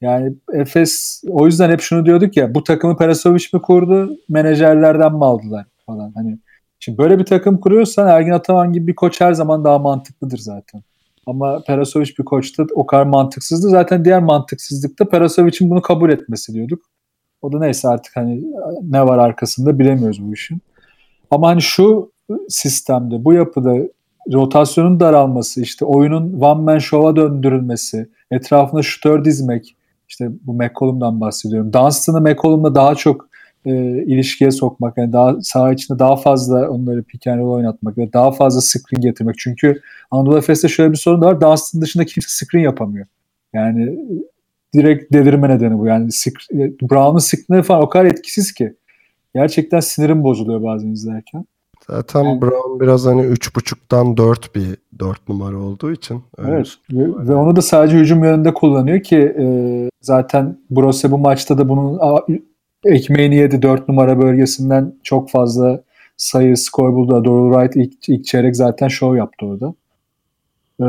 Yani Efes o yüzden hep şunu diyorduk ya bu takımı Perasovic mi kurdu menajerlerden mi aldılar falan. Hani şimdi böyle bir takım kuruyorsan Ergin Ataman gibi bir koç her zaman daha mantıklıdır zaten. Ama Perasovic bir koçta o kadar mantıksızdı. Zaten diğer mantıksızlıkta Perasovic'in bunu kabul etmesi diyorduk. O da neyse artık hani ne var arkasında bilemiyoruz bu işin. Ama hani şu sistemde, bu yapıda rotasyonun daralması, işte oyunun one man show'a döndürülmesi, etrafına şutör dizmek, işte bu McCollum'dan bahsediyorum. Dunstan'ı McCollum'la daha çok e, ilişkiye sokmak, yani daha saha içinde daha fazla onları pick and roll oynatmak ve daha fazla screen getirmek. Çünkü Anadolu Efes'te şöyle bir sorun da var. Dunstan dışında kimse screen yapamıyor. Yani direkt delirme nedeni bu. Yani Brown'un screenleri falan o kadar etkisiz ki. Gerçekten sinirim bozuluyor bazen izlerken. Zaten yani, Brown biraz hani 3.5'tan 4 bir 4 numara olduğu için. Evet ve, ve onu da sadece hücum yönünde kullanıyor ki e, zaten Brose bu maçta da bunun ekmeğini yedi 4 numara bölgesinden çok fazla sayı skor buldu. Doral Wright ilk, ilk çeyrek zaten show yaptı orada. Ee,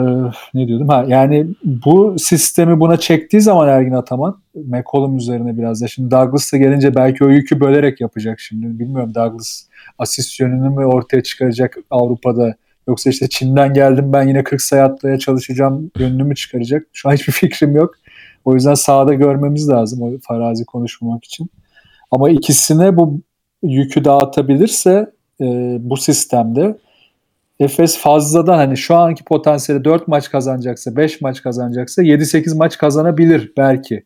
ne diyordum? Ha, yani bu sistemi buna çektiği zaman Ergin Ataman McCollum üzerine biraz da şimdi Douglas da gelince belki o yükü bölerek yapacak şimdi. Bilmiyorum Douglas asist yönünü mü ortaya çıkaracak Avrupa'da yoksa işte Çin'den geldim ben yine 40 sayı atmaya çalışacağım yönünü mü çıkaracak? Şu an hiçbir fikrim yok. O yüzden sahada görmemiz lazım o farazi konuşmamak için. Ama ikisine bu yükü dağıtabilirse e, bu sistemde Efes fazladan hani şu anki potansiyeli 4 maç kazanacaksa 5 maç kazanacaksa 7-8 maç kazanabilir belki.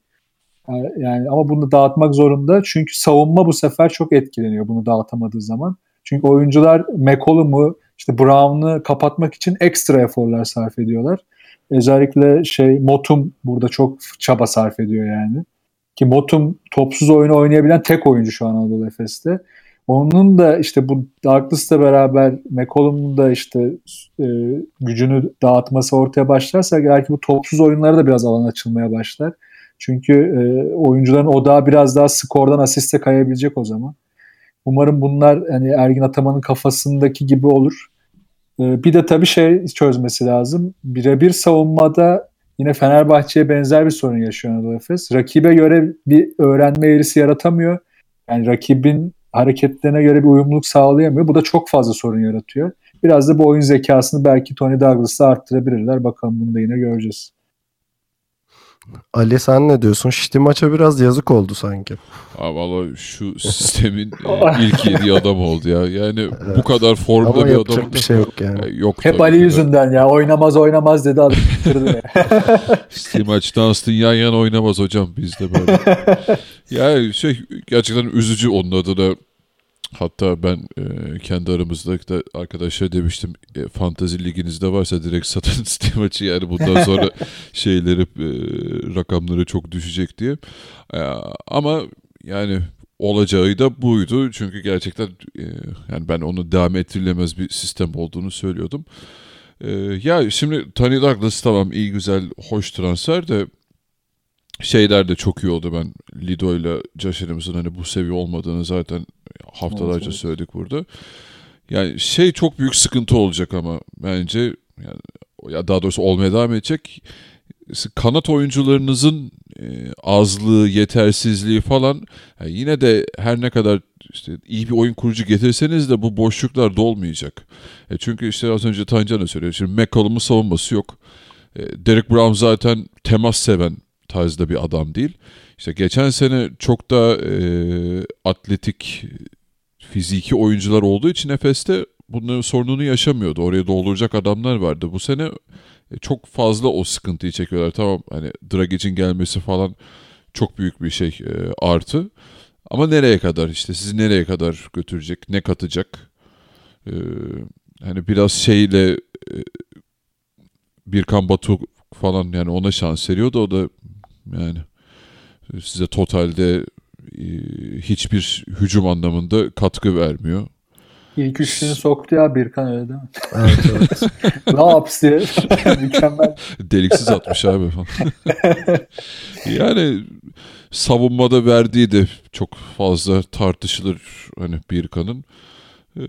Yani ama bunu dağıtmak zorunda çünkü savunma bu sefer çok etkileniyor bunu dağıtamadığı zaman. Çünkü oyuncular McCollum'u işte Brown'u kapatmak için ekstra eforlar sarf ediyorlar. Özellikle şey Motum burada çok çaba sarf ediyor yani. Ki Motum topsuz oyunu oynayabilen tek oyuncu şu an Anadolu Efes'te. Onun da işte bu Douglas'la beraber McCollum'un da işte e, gücünü dağıtması ortaya başlarsa belki bu topsuz oyunlara da biraz alan açılmaya başlar. Çünkü e, oyuncuların odağı biraz daha skordan asiste kayabilecek o zaman. Umarım bunlar hani Ergin Ataman'ın kafasındaki gibi olur. E, bir de tabii şey çözmesi lazım. Birebir savunmada yine Fenerbahçe'ye benzer bir sorun yaşıyor Anadolu Efes. Rakibe göre bir öğrenme eğrisi yaratamıyor. Yani rakibin hareketlerine göre bir uyumluluk sağlayamıyor. Bu da çok fazla sorun yaratıyor. Biraz da bu oyun zekasını belki Tony Douglas'la arttırabilirler. Bakalım bunu da yine göreceğiz. Ali sen ne diyorsun? Şiti maça biraz yazık oldu sanki. Abi valla şu sistemin e, ilk yediği adam oldu ya. Yani evet. bu kadar formda Ama bir adam. bir şey yok yani. yani yok Hep Ali yüzünden ya. Oynamaz oynamaz dedi adam. Şiti maçta aslında yan yana oynamaz hocam. Biz de böyle. yani şey gerçekten üzücü onun adına Hatta ben e, kendi aramızda da arkadaşlar demiştim e, fantazi liginizde varsa direkt satın Steam maçı yani bundan sonra şeyleri e, rakamları çok düşecek diye. E, ama yani olacağı da buydu. Çünkü gerçekten e, yani ben onu devam ettirilemez bir sistem olduğunu söylüyordum. E, ya şimdi Tony Douglas tamam iyi güzel hoş transfer de şeyler de çok iyi oldu. Ben Lido ile Adams'ın hani bu seviye olmadığını zaten haftalarca evet, söyledik burada. Yani şey çok büyük sıkıntı olacak ama bence yani ya daha doğrusu olmaya devam edecek. Kanat oyuncularınızın e, azlığı, yetersizliği falan yani yine de her ne kadar işte iyi bir oyun kurucu getirseniz de bu boşluklar dolmayacak. E çünkü işte az önce Tancan'a söylüyor. Şimdi McCollum'un savunması yok. E, Derek Brown zaten temas seven tarzda bir adam değil. İşte geçen sene çok da e, atletik fiziki oyuncular olduğu için Efes'te bunların sorununu yaşamıyordu. Oraya dolduracak adamlar vardı. Bu sene e, çok fazla o sıkıntıyı çekiyorlar. Tamam hani Dragic'in gelmesi falan çok büyük bir şey e, artı. Ama nereye kadar işte sizi nereye kadar götürecek, ne katacak? Ee, hani biraz şeyle e, Birkan Batu falan yani ona şans veriyordu. O da yani size totalde e, hiçbir hücum anlamında katkı vermiyor. İlk üçlünü soktu ya Birkan öyle değil mi? Evet evet. ne yapsın diye. Mükemmel. Deliksiz atmış abi falan. yani savunmada verdiği de çok fazla tartışılır hani Birkan'ın. Ee,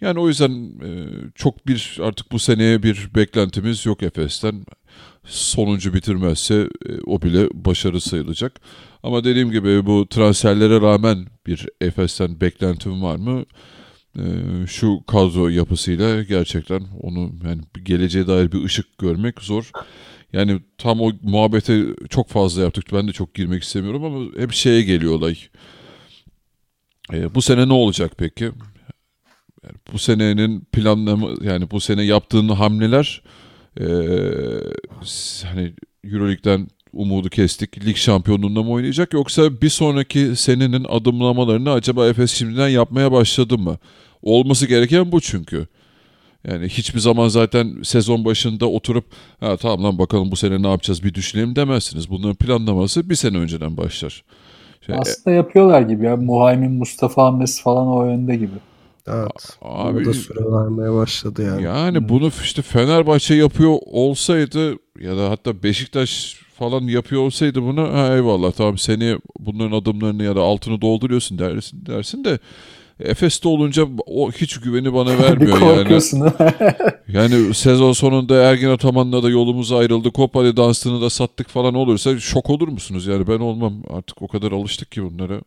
yani o yüzden e, çok bir artık bu seneye bir beklentimiz yok Efes'ten. Sonuncu bitirmezse e, o bile başarı sayılacak. Ama dediğim gibi bu transferlere rağmen bir Efes'ten beklentim var mı? Ee, şu kadro yapısıyla gerçekten onu yani geleceğe dair bir ışık görmek zor. Yani tam o muhabbete çok fazla yaptık. Ben de çok girmek istemiyorum ama hep şeye geliyor olay. Ee, bu sene ne olacak peki? Yani bu senenin planlama yani bu sene yaptığın hamleler e, hani Euroleague'den umudu kestik. Lig şampiyonluğunda mı oynayacak yoksa bir sonraki senenin adımlamalarını acaba Efes şimdiden yapmaya başladı mı? Olması gereken bu çünkü. Yani hiçbir zaman zaten sezon başında oturup ha tamam lan bakalım bu sene ne yapacağız bir düşünelim demezsiniz. Bunların planlaması bir sene önceden başlar. Şey, Aslında yapıyorlar gibi ya. Muhaymin Mustafa Ahmes falan o yönde gibi. Evet. Abi, da süre vermeye başladı yani. Yani hmm. bunu işte Fenerbahçe yapıyor olsaydı ya da hatta Beşiktaş falan yapıyor olsaydı bunu ha eyvallah tamam seni bunların adımlarını ya da altını dolduruyorsun dersin dersin de Efes'te olunca o hiç güveni bana vermiyor yani. yani sezon sonunda Ergin Ataman'la da yolumuz ayrıldı. Kopali dansını da sattık falan olursa şok olur musunuz? Yani ben olmam artık o kadar alıştık ki bunlara.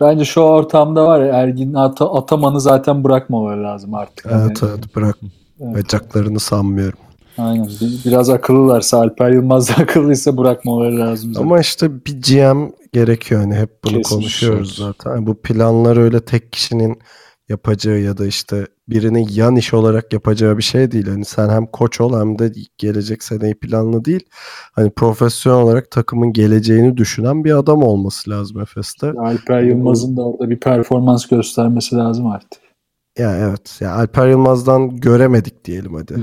Bence şu ortamda var ya Ergin At Ataman'ı zaten bırakmamaları lazım artık. Evet yani. evet bırak. Evet. Bacaklarını sanmıyorum. Aynen. Biraz akıllılarsa Alper Yılmaz da akıllıysa bırakmaları lazım. Zaten. Ama işte bir GM gerekiyor. Hani hep bunu Kesin konuşuyoruz zaten. Bu planlar öyle tek kişinin yapacağı ya da işte birinin yan iş olarak yapacağı bir şey değil. Hani sen hem koç ol hem de gelecek seneyi planlı değil. Hani profesyonel olarak takımın geleceğini düşünen bir adam olması lazım Efes'te. Alper Yılmaz'ın da orada bir performans göstermesi lazım artık. Ya evet. Ya Alper Yılmaz'dan göremedik diyelim hadi.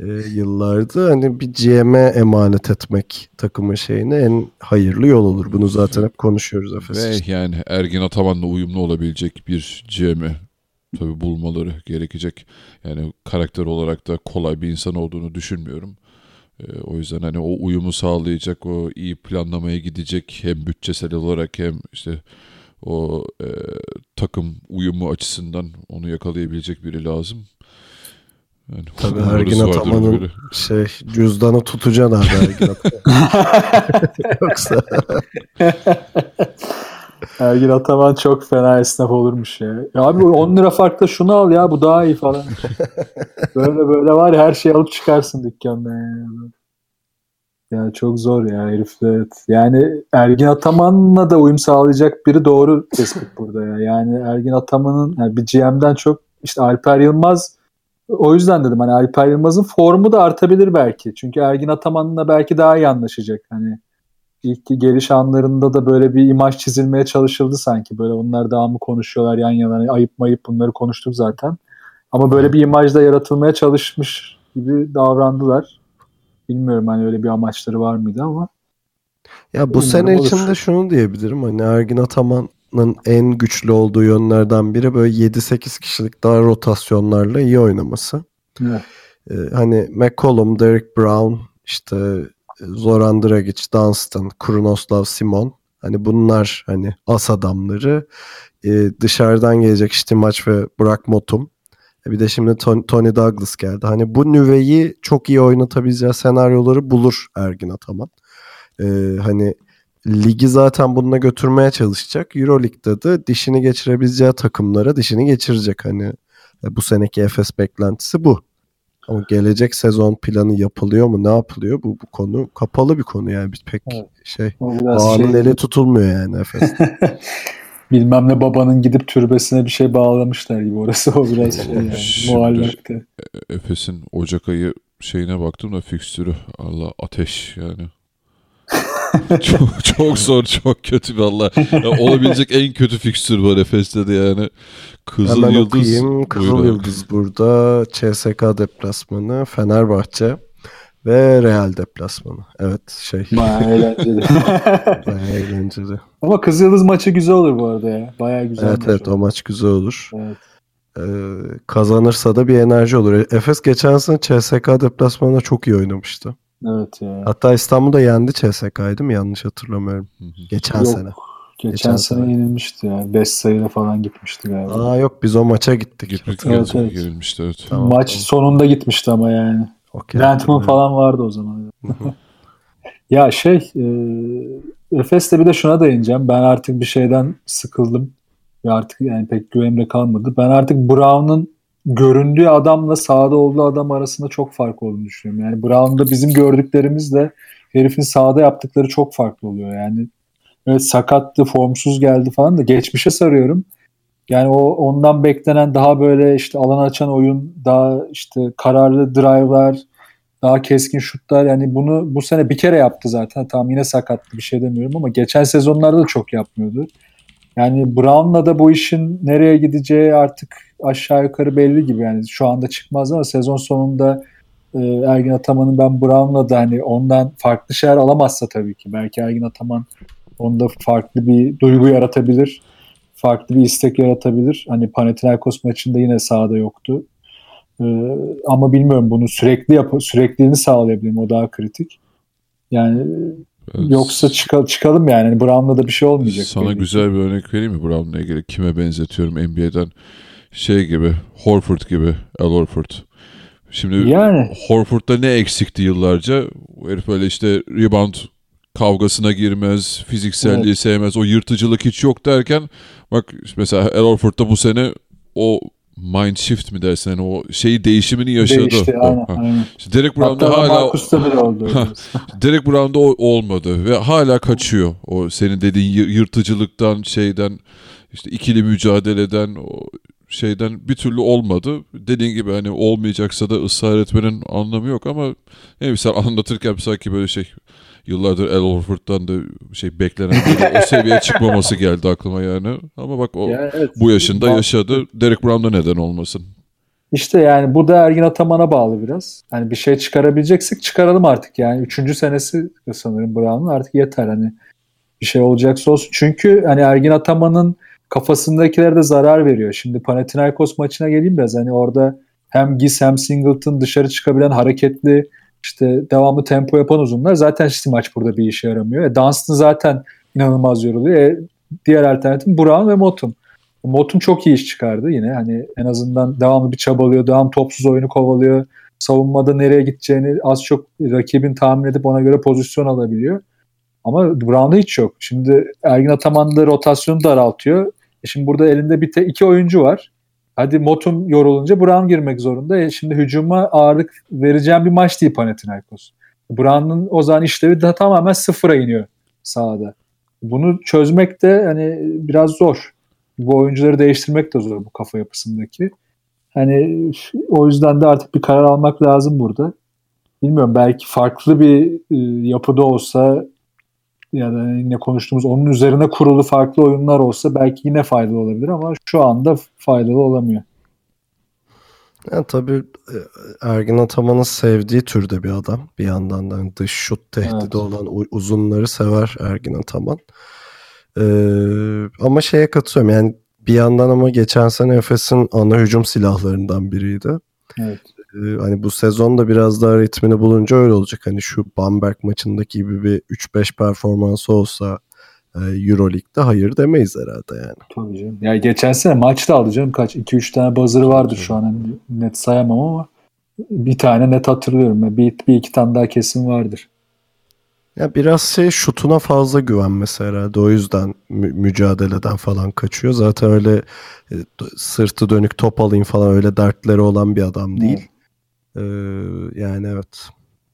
e, yıllardı. Hani bir GM'e emanet etmek takımın şeyine en hayırlı yol olur. Bunu zaten hep konuşuyoruz Efes Ve için. yani Ergin Ataman'la uyumlu olabilecek bir GM'e tabii bulmaları gerekecek. Yani karakter olarak da kolay bir insan olduğunu düşünmüyorum. E, o yüzden hani o uyumu sağlayacak, o iyi planlamaya gidecek hem bütçesel olarak hem işte o e, takım uyumu açısından onu yakalayabilecek biri lazım. Yani Tabii Ergin Ataman'ın şey cüzdanı tutacaksın abi Ergin Yoksa Ergin Ataman çok fena esnaf olurmuş ya. ya abi 10 lira farkla şunu al ya bu daha iyi falan. böyle böyle var ya her şeyi alıp çıkarsın dükkandan yani. Yani çok zor ya herifle. Evet. Yani Ergin Ataman'la da uyum sağlayacak biri doğru tespit burada ya. Yani Ergin Ataman'ın yani bir GM'den çok işte Alper Yılmaz o yüzden dedim hani Alper Yılmaz'ın formu da artabilir belki. Çünkü Ergin Ataman'la belki daha iyi anlaşacak. Hani ilk geliş anlarında da böyle bir imaj çizilmeye çalışıldı sanki. Böyle onlar daha mı konuşuyorlar yan yana. Hani ayıp mayıp bunları konuştuk zaten. Ama böyle bir imaj da yaratılmaya çalışmış gibi davrandılar. Bilmiyorum hani öyle bir amaçları var mıydı ama. Ya bu sene olur. içinde şunu diyebilirim. Hani Ergin Ataman'ın en güçlü olduğu yönlerden biri böyle 7-8 kişilik daha rotasyonlarla iyi oynaması. Evet. Ee, hani McCollum, Derek Brown, işte Zoran Dragic, Dunstan, Krunoslav Simon. Hani bunlar hani as adamları. Ee, dışarıdan gelecek işte maç ve Burak Motum. Bir de şimdi Tony Douglas geldi. Hani bu nüveyi çok iyi oynatabileceği senaryoları bulur Ergin Ataman. Ee, hani ligi zaten bununla götürmeye çalışacak. Euroleague'de de dişini geçirebileceği takımlara dişini geçirecek. Hani e, bu seneki Efes beklentisi bu. Ama gelecek sezon planı yapılıyor mu? Ne yapılıyor? Bu, bu konu kapalı bir konu yani. Biz pek evet. şey bağının şey... eli tutulmuyor yani Efes. bilmem ne babanın gidip türbesine bir şey bağlamışlar gibi orası o biraz şey yani muallakta. E, Efes'in Ocak ayı şeyine baktım da fikstürü Allah ateş yani. çok, çok zor çok kötü valla. Olabilecek en kötü fikstür var Efes'te de yani. Kızıl Hemen Yıldız. Okuyayım. Kızıl Buyurun. Yıldız burada. CSK deplasmanı. Fenerbahçe. Ve Real deplasmanı. Evet şey. Bayağı eğlenceli. Bayağı eğlenceli. Ama Kızıldız maçı güzel olur bu arada ya. Bayağı güzel Evet evet olur. o maç güzel olur. Evet. Ee, kazanırsa da bir enerji olur. Efes geçen sene CSK deplasmanında çok iyi oynamıştı. Evet ya. Hatta İstanbul'da yendi CSK'ydı mı? Yanlış hatırlamıyorum. Geçen Yok. sene. Geçen, Geçen sene sene. yenilmişti ya. 5 sayıyla falan gitmişti galiba. Aa yok biz o maça gittik. Gitmek Evet, evet, gerilmişti evet. Tamam, Maç tamam. sonunda gitmişti ama yani. Brentman falan vardı o zaman. Hı hı. Ya şey e, Efes'te bir de şuna değineceğim. Ben artık bir şeyden sıkıldım. Ve artık yani pek güvenimde kalmadı. Ben artık Brown'un göründüğü adamla sahada olduğu adam arasında çok fark olduğunu düşünüyorum. Yani Brown'da bizim gördüklerimizle herifin sahada yaptıkları çok farklı oluyor. Yani evet sakattı, formsuz geldi falan da geçmişe sarıyorum. Yani o ondan beklenen daha böyle işte alan açan oyun, daha işte kararlı drive'lar, daha keskin şutlar yani bunu bu sene bir kere yaptı zaten. Tamam yine sakattı bir şey demiyorum ama geçen sezonlarda da çok yapmıyordu. Yani Brown'la da bu işin nereye gideceği artık aşağı yukarı belli gibi yani şu anda çıkmaz ama sezon sonunda e, Ergin Ataman'ın ben Brown'la da hani ondan farklı şeyler alamazsa tabii ki belki Ergin Ataman onda farklı bir duygu yaratabilir. Farklı bir istek yaratabilir. Hani Panathinaikos maçında yine sahada yoktu. Ee, ama bilmiyorum bunu sürekli yap sürekliliğini sağlayabilirim. O daha kritik. Yani. Yoksa çıka- çıkalım yani. Hani Brown'la da bir şey olmayacak. Sana belli güzel bir örnek vereyim mi Brown'la ilgili? Kime benzetiyorum NBA'den? Şey gibi, Horford gibi, Al Horford. Şimdi Yani Horford'da ne eksikti yıllarca? Bu herif böyle işte rebound kavgasına girmez, fizikselliği sevmez, o yırtıcılık hiç yok derken bak mesela Al Horford'da bu sene o mind shift mi dersin yani o şeyi değişimini yaşadı. değişti. Ha, Aynen, ha. aynen. İşte Derek Brown'da Hatta hala Marcus'ta bile oldu. Derek Brown'da o olmadı ve hala kaçıyor. O senin dediğin yı- yırtıcılıktan, şeyden, işte ikili mücadeleden, o şeyden bir türlü olmadı. Dediğin gibi hani olmayacaksa da ısrar etmenin anlamı yok ama ne sen anlatırken sanki böyle şey yıllardır Al Horford'dan da şey beklenen o seviyeye çıkmaması geldi aklıma yani. Ama bak o Yani evet. bu yaşında Bak- yaşadı. Derek Brown'da neden olmasın? İşte yani bu da Ergin Ataman'a bağlı biraz. Hani bir şey çıkarabileceksek çıkaralım artık yani. Üçüncü senesi sanırım Brown'un artık yeter hani bir şey olacaksa olsun. Çünkü hani Ergin Ataman'ın kafasındakilere de zarar veriyor. Şimdi Panathinaikos maçına geleyim biraz. Hani orada hem Gis hem Singleton dışarı çıkabilen hareketli işte devamlı tempo yapan uzunlar. Zaten işte maç burada bir işe yaramıyor. E, Dunstan zaten inanılmaz yoruluyor. E, diğer alternatif Brown ve Motum. Motum çok iyi iş çıkardı yine. Hani en azından devamlı bir çabalıyor. Devam topsuz oyunu kovalıyor. Savunmada nereye gideceğini az çok rakibin tahmin edip ona göre pozisyon alabiliyor. Ama Brown'da hiç yok. Şimdi Ergin Ataman da rotasyonu daraltıyor. E şimdi burada elinde bir te- iki oyuncu var. Hadi Motum yorulunca Brown girmek zorunda. E şimdi hücuma ağırlık vereceğim bir maç değil Panathinaikos. Brown'un o zaman işlevi de tamamen sıfıra iniyor sahada. Bunu çözmek de hani biraz zor. Bu oyuncuları değiştirmek de zor bu kafa yapısındaki. Hani o yüzden de artık bir karar almak lazım burada. Bilmiyorum belki farklı bir e, yapıda olsa ya da yine konuştuğumuz onun üzerine kurulu farklı oyunlar olsa belki yine faydalı olabilir ama şu anda faydalı olamıyor. Yani tabii e, Ergin Ataman'ın sevdiği türde bir adam. Bir yandan da hani dış şut tehdidi Evet. olan uzunları sever Ergin Ataman. Ee, ama şeye katılıyorum yani bir yandan ama geçen sene Efes'in ana hücum silahlarından biriydi. Evet. Ee, hani bu sezon da biraz daha ritmini bulunca öyle olacak. Hani şu Bamberg maçındaki gibi bir 3-5 performansı olsa e, Euroleague'de hayır demeyiz herhalde yani. Tabii canım. Ya geçen sene maçta aldı canım kaç 2-3 tane buzzer'ı vardır şu an hani net sayamam ama bir tane net hatırlıyorum. Bir, bir iki tane daha kesin vardır. Ya biraz şey şutuna fazla güvenmesi herhalde. O yüzden mü- mücadeleden falan kaçıyor. Zaten öyle e, sırtı dönük top alayım falan öyle dertleri olan bir adam değil. Ee, yani evet.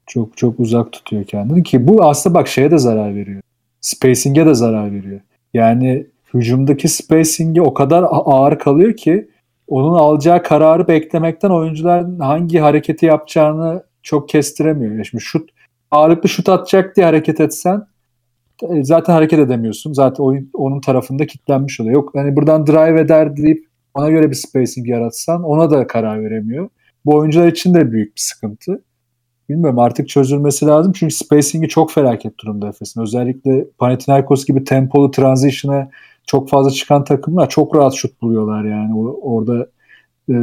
Çok çok uzak tutuyor kendini ki bu aslında bak şeye de zarar veriyor. Spacing'e de zarar veriyor. Yani hücumdaki spacing'e o kadar ağır kalıyor ki onun alacağı kararı beklemekten oyuncular hangi hareketi yapacağını çok kestiremiyor. Şimdi şut ağırlıklı şut atacak diye hareket etsen e, zaten hareket edemiyorsun. Zaten oyun onun tarafında kilitlenmiş oluyor. Yok hani buradan drive eder deyip ona göre bir spacing yaratsan ona da karar veremiyor. Bu oyuncular için de büyük bir sıkıntı. Bilmiyorum artık çözülmesi lazım çünkü spacing'i çok felaket durumda Efes'in. Özellikle Panathinaikos gibi tempolu transition'a çok fazla çıkan takımlar çok rahat şut buluyorlar yani. Orada e,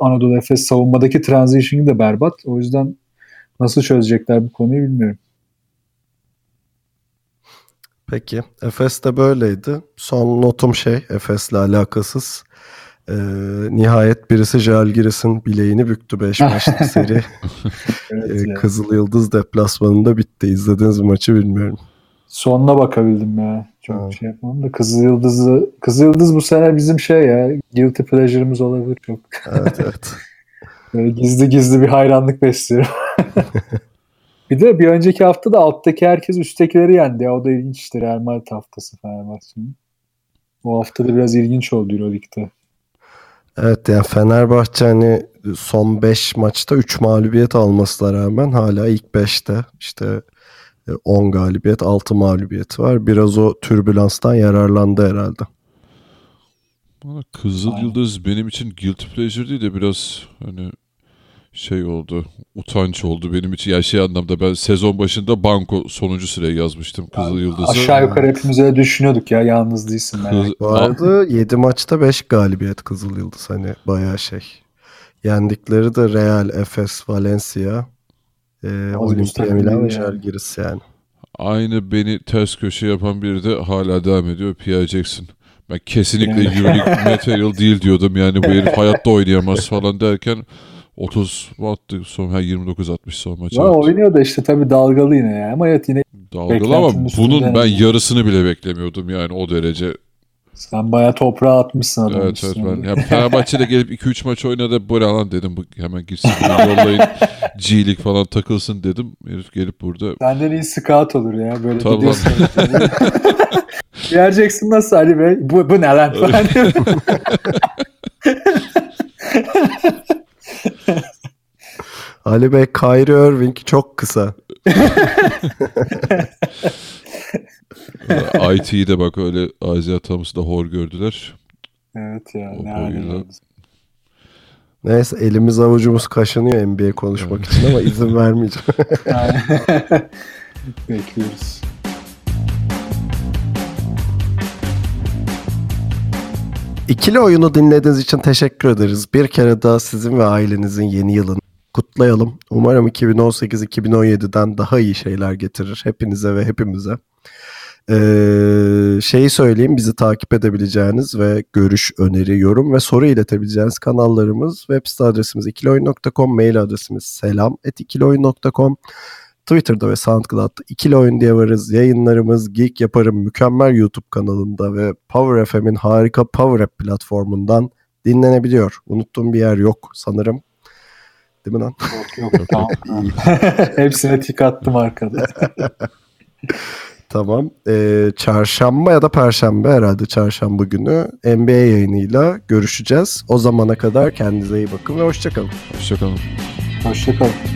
Anadolu Efes savunmadaki transition'ı da berbat. O yüzden nasıl çözecekler bu konuyu bilmiyorum. Peki. Efes de böyleydi. Son notum şey Efes'le alakasız. Ee, nihayet birisi Jalgiris'in bileğini büktü 5 maçlık seri. Evet Ee. Kızıl Yıldız deplasmanında bitti. İzlediğiniz maçı bilmiyorum. Sonuna bakabildim ya. Çok Evet. şey yapmadım da Kızıl Yıldız'ı Kızıl Yıldız bu sene bizim şey ya guilty pleasure'ımız olabilir çok. Evet evet. Böyle gizli gizli bir hayranlık besliyorum. bir de bir önceki hafta da alttaki herkes üsttekileri yendi ya. O da ilginç işte Real Madrid haftası Fenerbahçe'nin. O hafta da biraz ilginç oldu Euroleague'de. Evet yani Fenerbahçe hani son 5 maçta 3 mağlubiyet almasına rağmen hala ilk 5'te işte e, 10 galibiyet 6 mağlubiyet var. Biraz o türbülanstan yararlandı herhalde. Valla Kızıl. Yıldız benim için guilty pleasure değil de biraz hani şey oldu. Utanç oldu benim için. Ya şey anlamda ben sezon başında banko sonuncu sıraya yazmıştım Kızıl Yıldız'ı. Aşağı yukarı hepimiz öyle düşünüyorduk ya. Yalnız değilsin. Kız- Bu arada 7 maçta 5 galibiyet Kızıl Yıldız hani bayağı şey. Yendikleri de Real, Efes, Valencia, e, Olimpia Milan ve yani. Žalgiris yani. Aynı beni ters köşe yapan biri de hala devam ediyor. Pierre Jackson. Ben kesinlikle Yani. Euroleague material değil diyordum. Yani bu herif hayatta oynayamaz falan derken 30 mu attı son ha 29 60 son maçı. Attı. oynuyor da işte tabii dalgalı yine ya. Ama evet yine Dalgalı ama bunun ben yani. yarısını bile beklemiyordum yani o derece. sen bayağı toprağa atmışsın adamı. Evet evet ben ya Fenerbahçe'de gelip 2-3 maç oynadı böyle alan dedim bu hemen gitsin bunu yollayın G League falan takılsın dedim. Herif gelip burada Senden iyi scout olur ya. Böyle Tamam. gidiyorsun. Geleceksin nasıl Ali Bey? Bu, bu ne lan? Ali Bey Kyrie Irving çok kısa. IT'yi de bak öyle Aziya Thomas'ı da hor gördüler. evet ya. O Ne boyuyla. Neyse elimiz avucumuz kaşınıyor NBA konuşmak için ama izin vermeyeceğim. Bekliyoruz. İkili oyunu dinlediğiniz için teşekkür ederiz. Bir kere daha sizin ve ailenizin yeni yılını kutlayalım. Umarım 2018-2017'den daha iyi şeyler getirir hepinize ve hepimize. Ee, şeyi söyleyeyim bizi takip edebileceğiniz ve görüş, öneri, yorum ve soru iletebileceğiniz kanallarımız web site adresimiz ikilioyun.com, mail adresimiz selam ikilioyun.com Twitter'da ve SoundCloud'da ikili oyun diye varız. Yayınlarımız Geek Yaparım mükemmel YouTube kanalında ve Power FM'in harika Power App platformundan dinlenebiliyor. Unuttuğum bir yer yok sanırım. Değil mi lan? Yok yok tamam. Hepsine tik attım arkada. Tamam. Ee, çarşamba ya da perşembe herhalde çarşamba günü NBA yayınıyla görüşeceğiz. O zamana kadar kendinize iyi bakın ve hoşçakalın. Hoşçakalın. Hoşçakalın.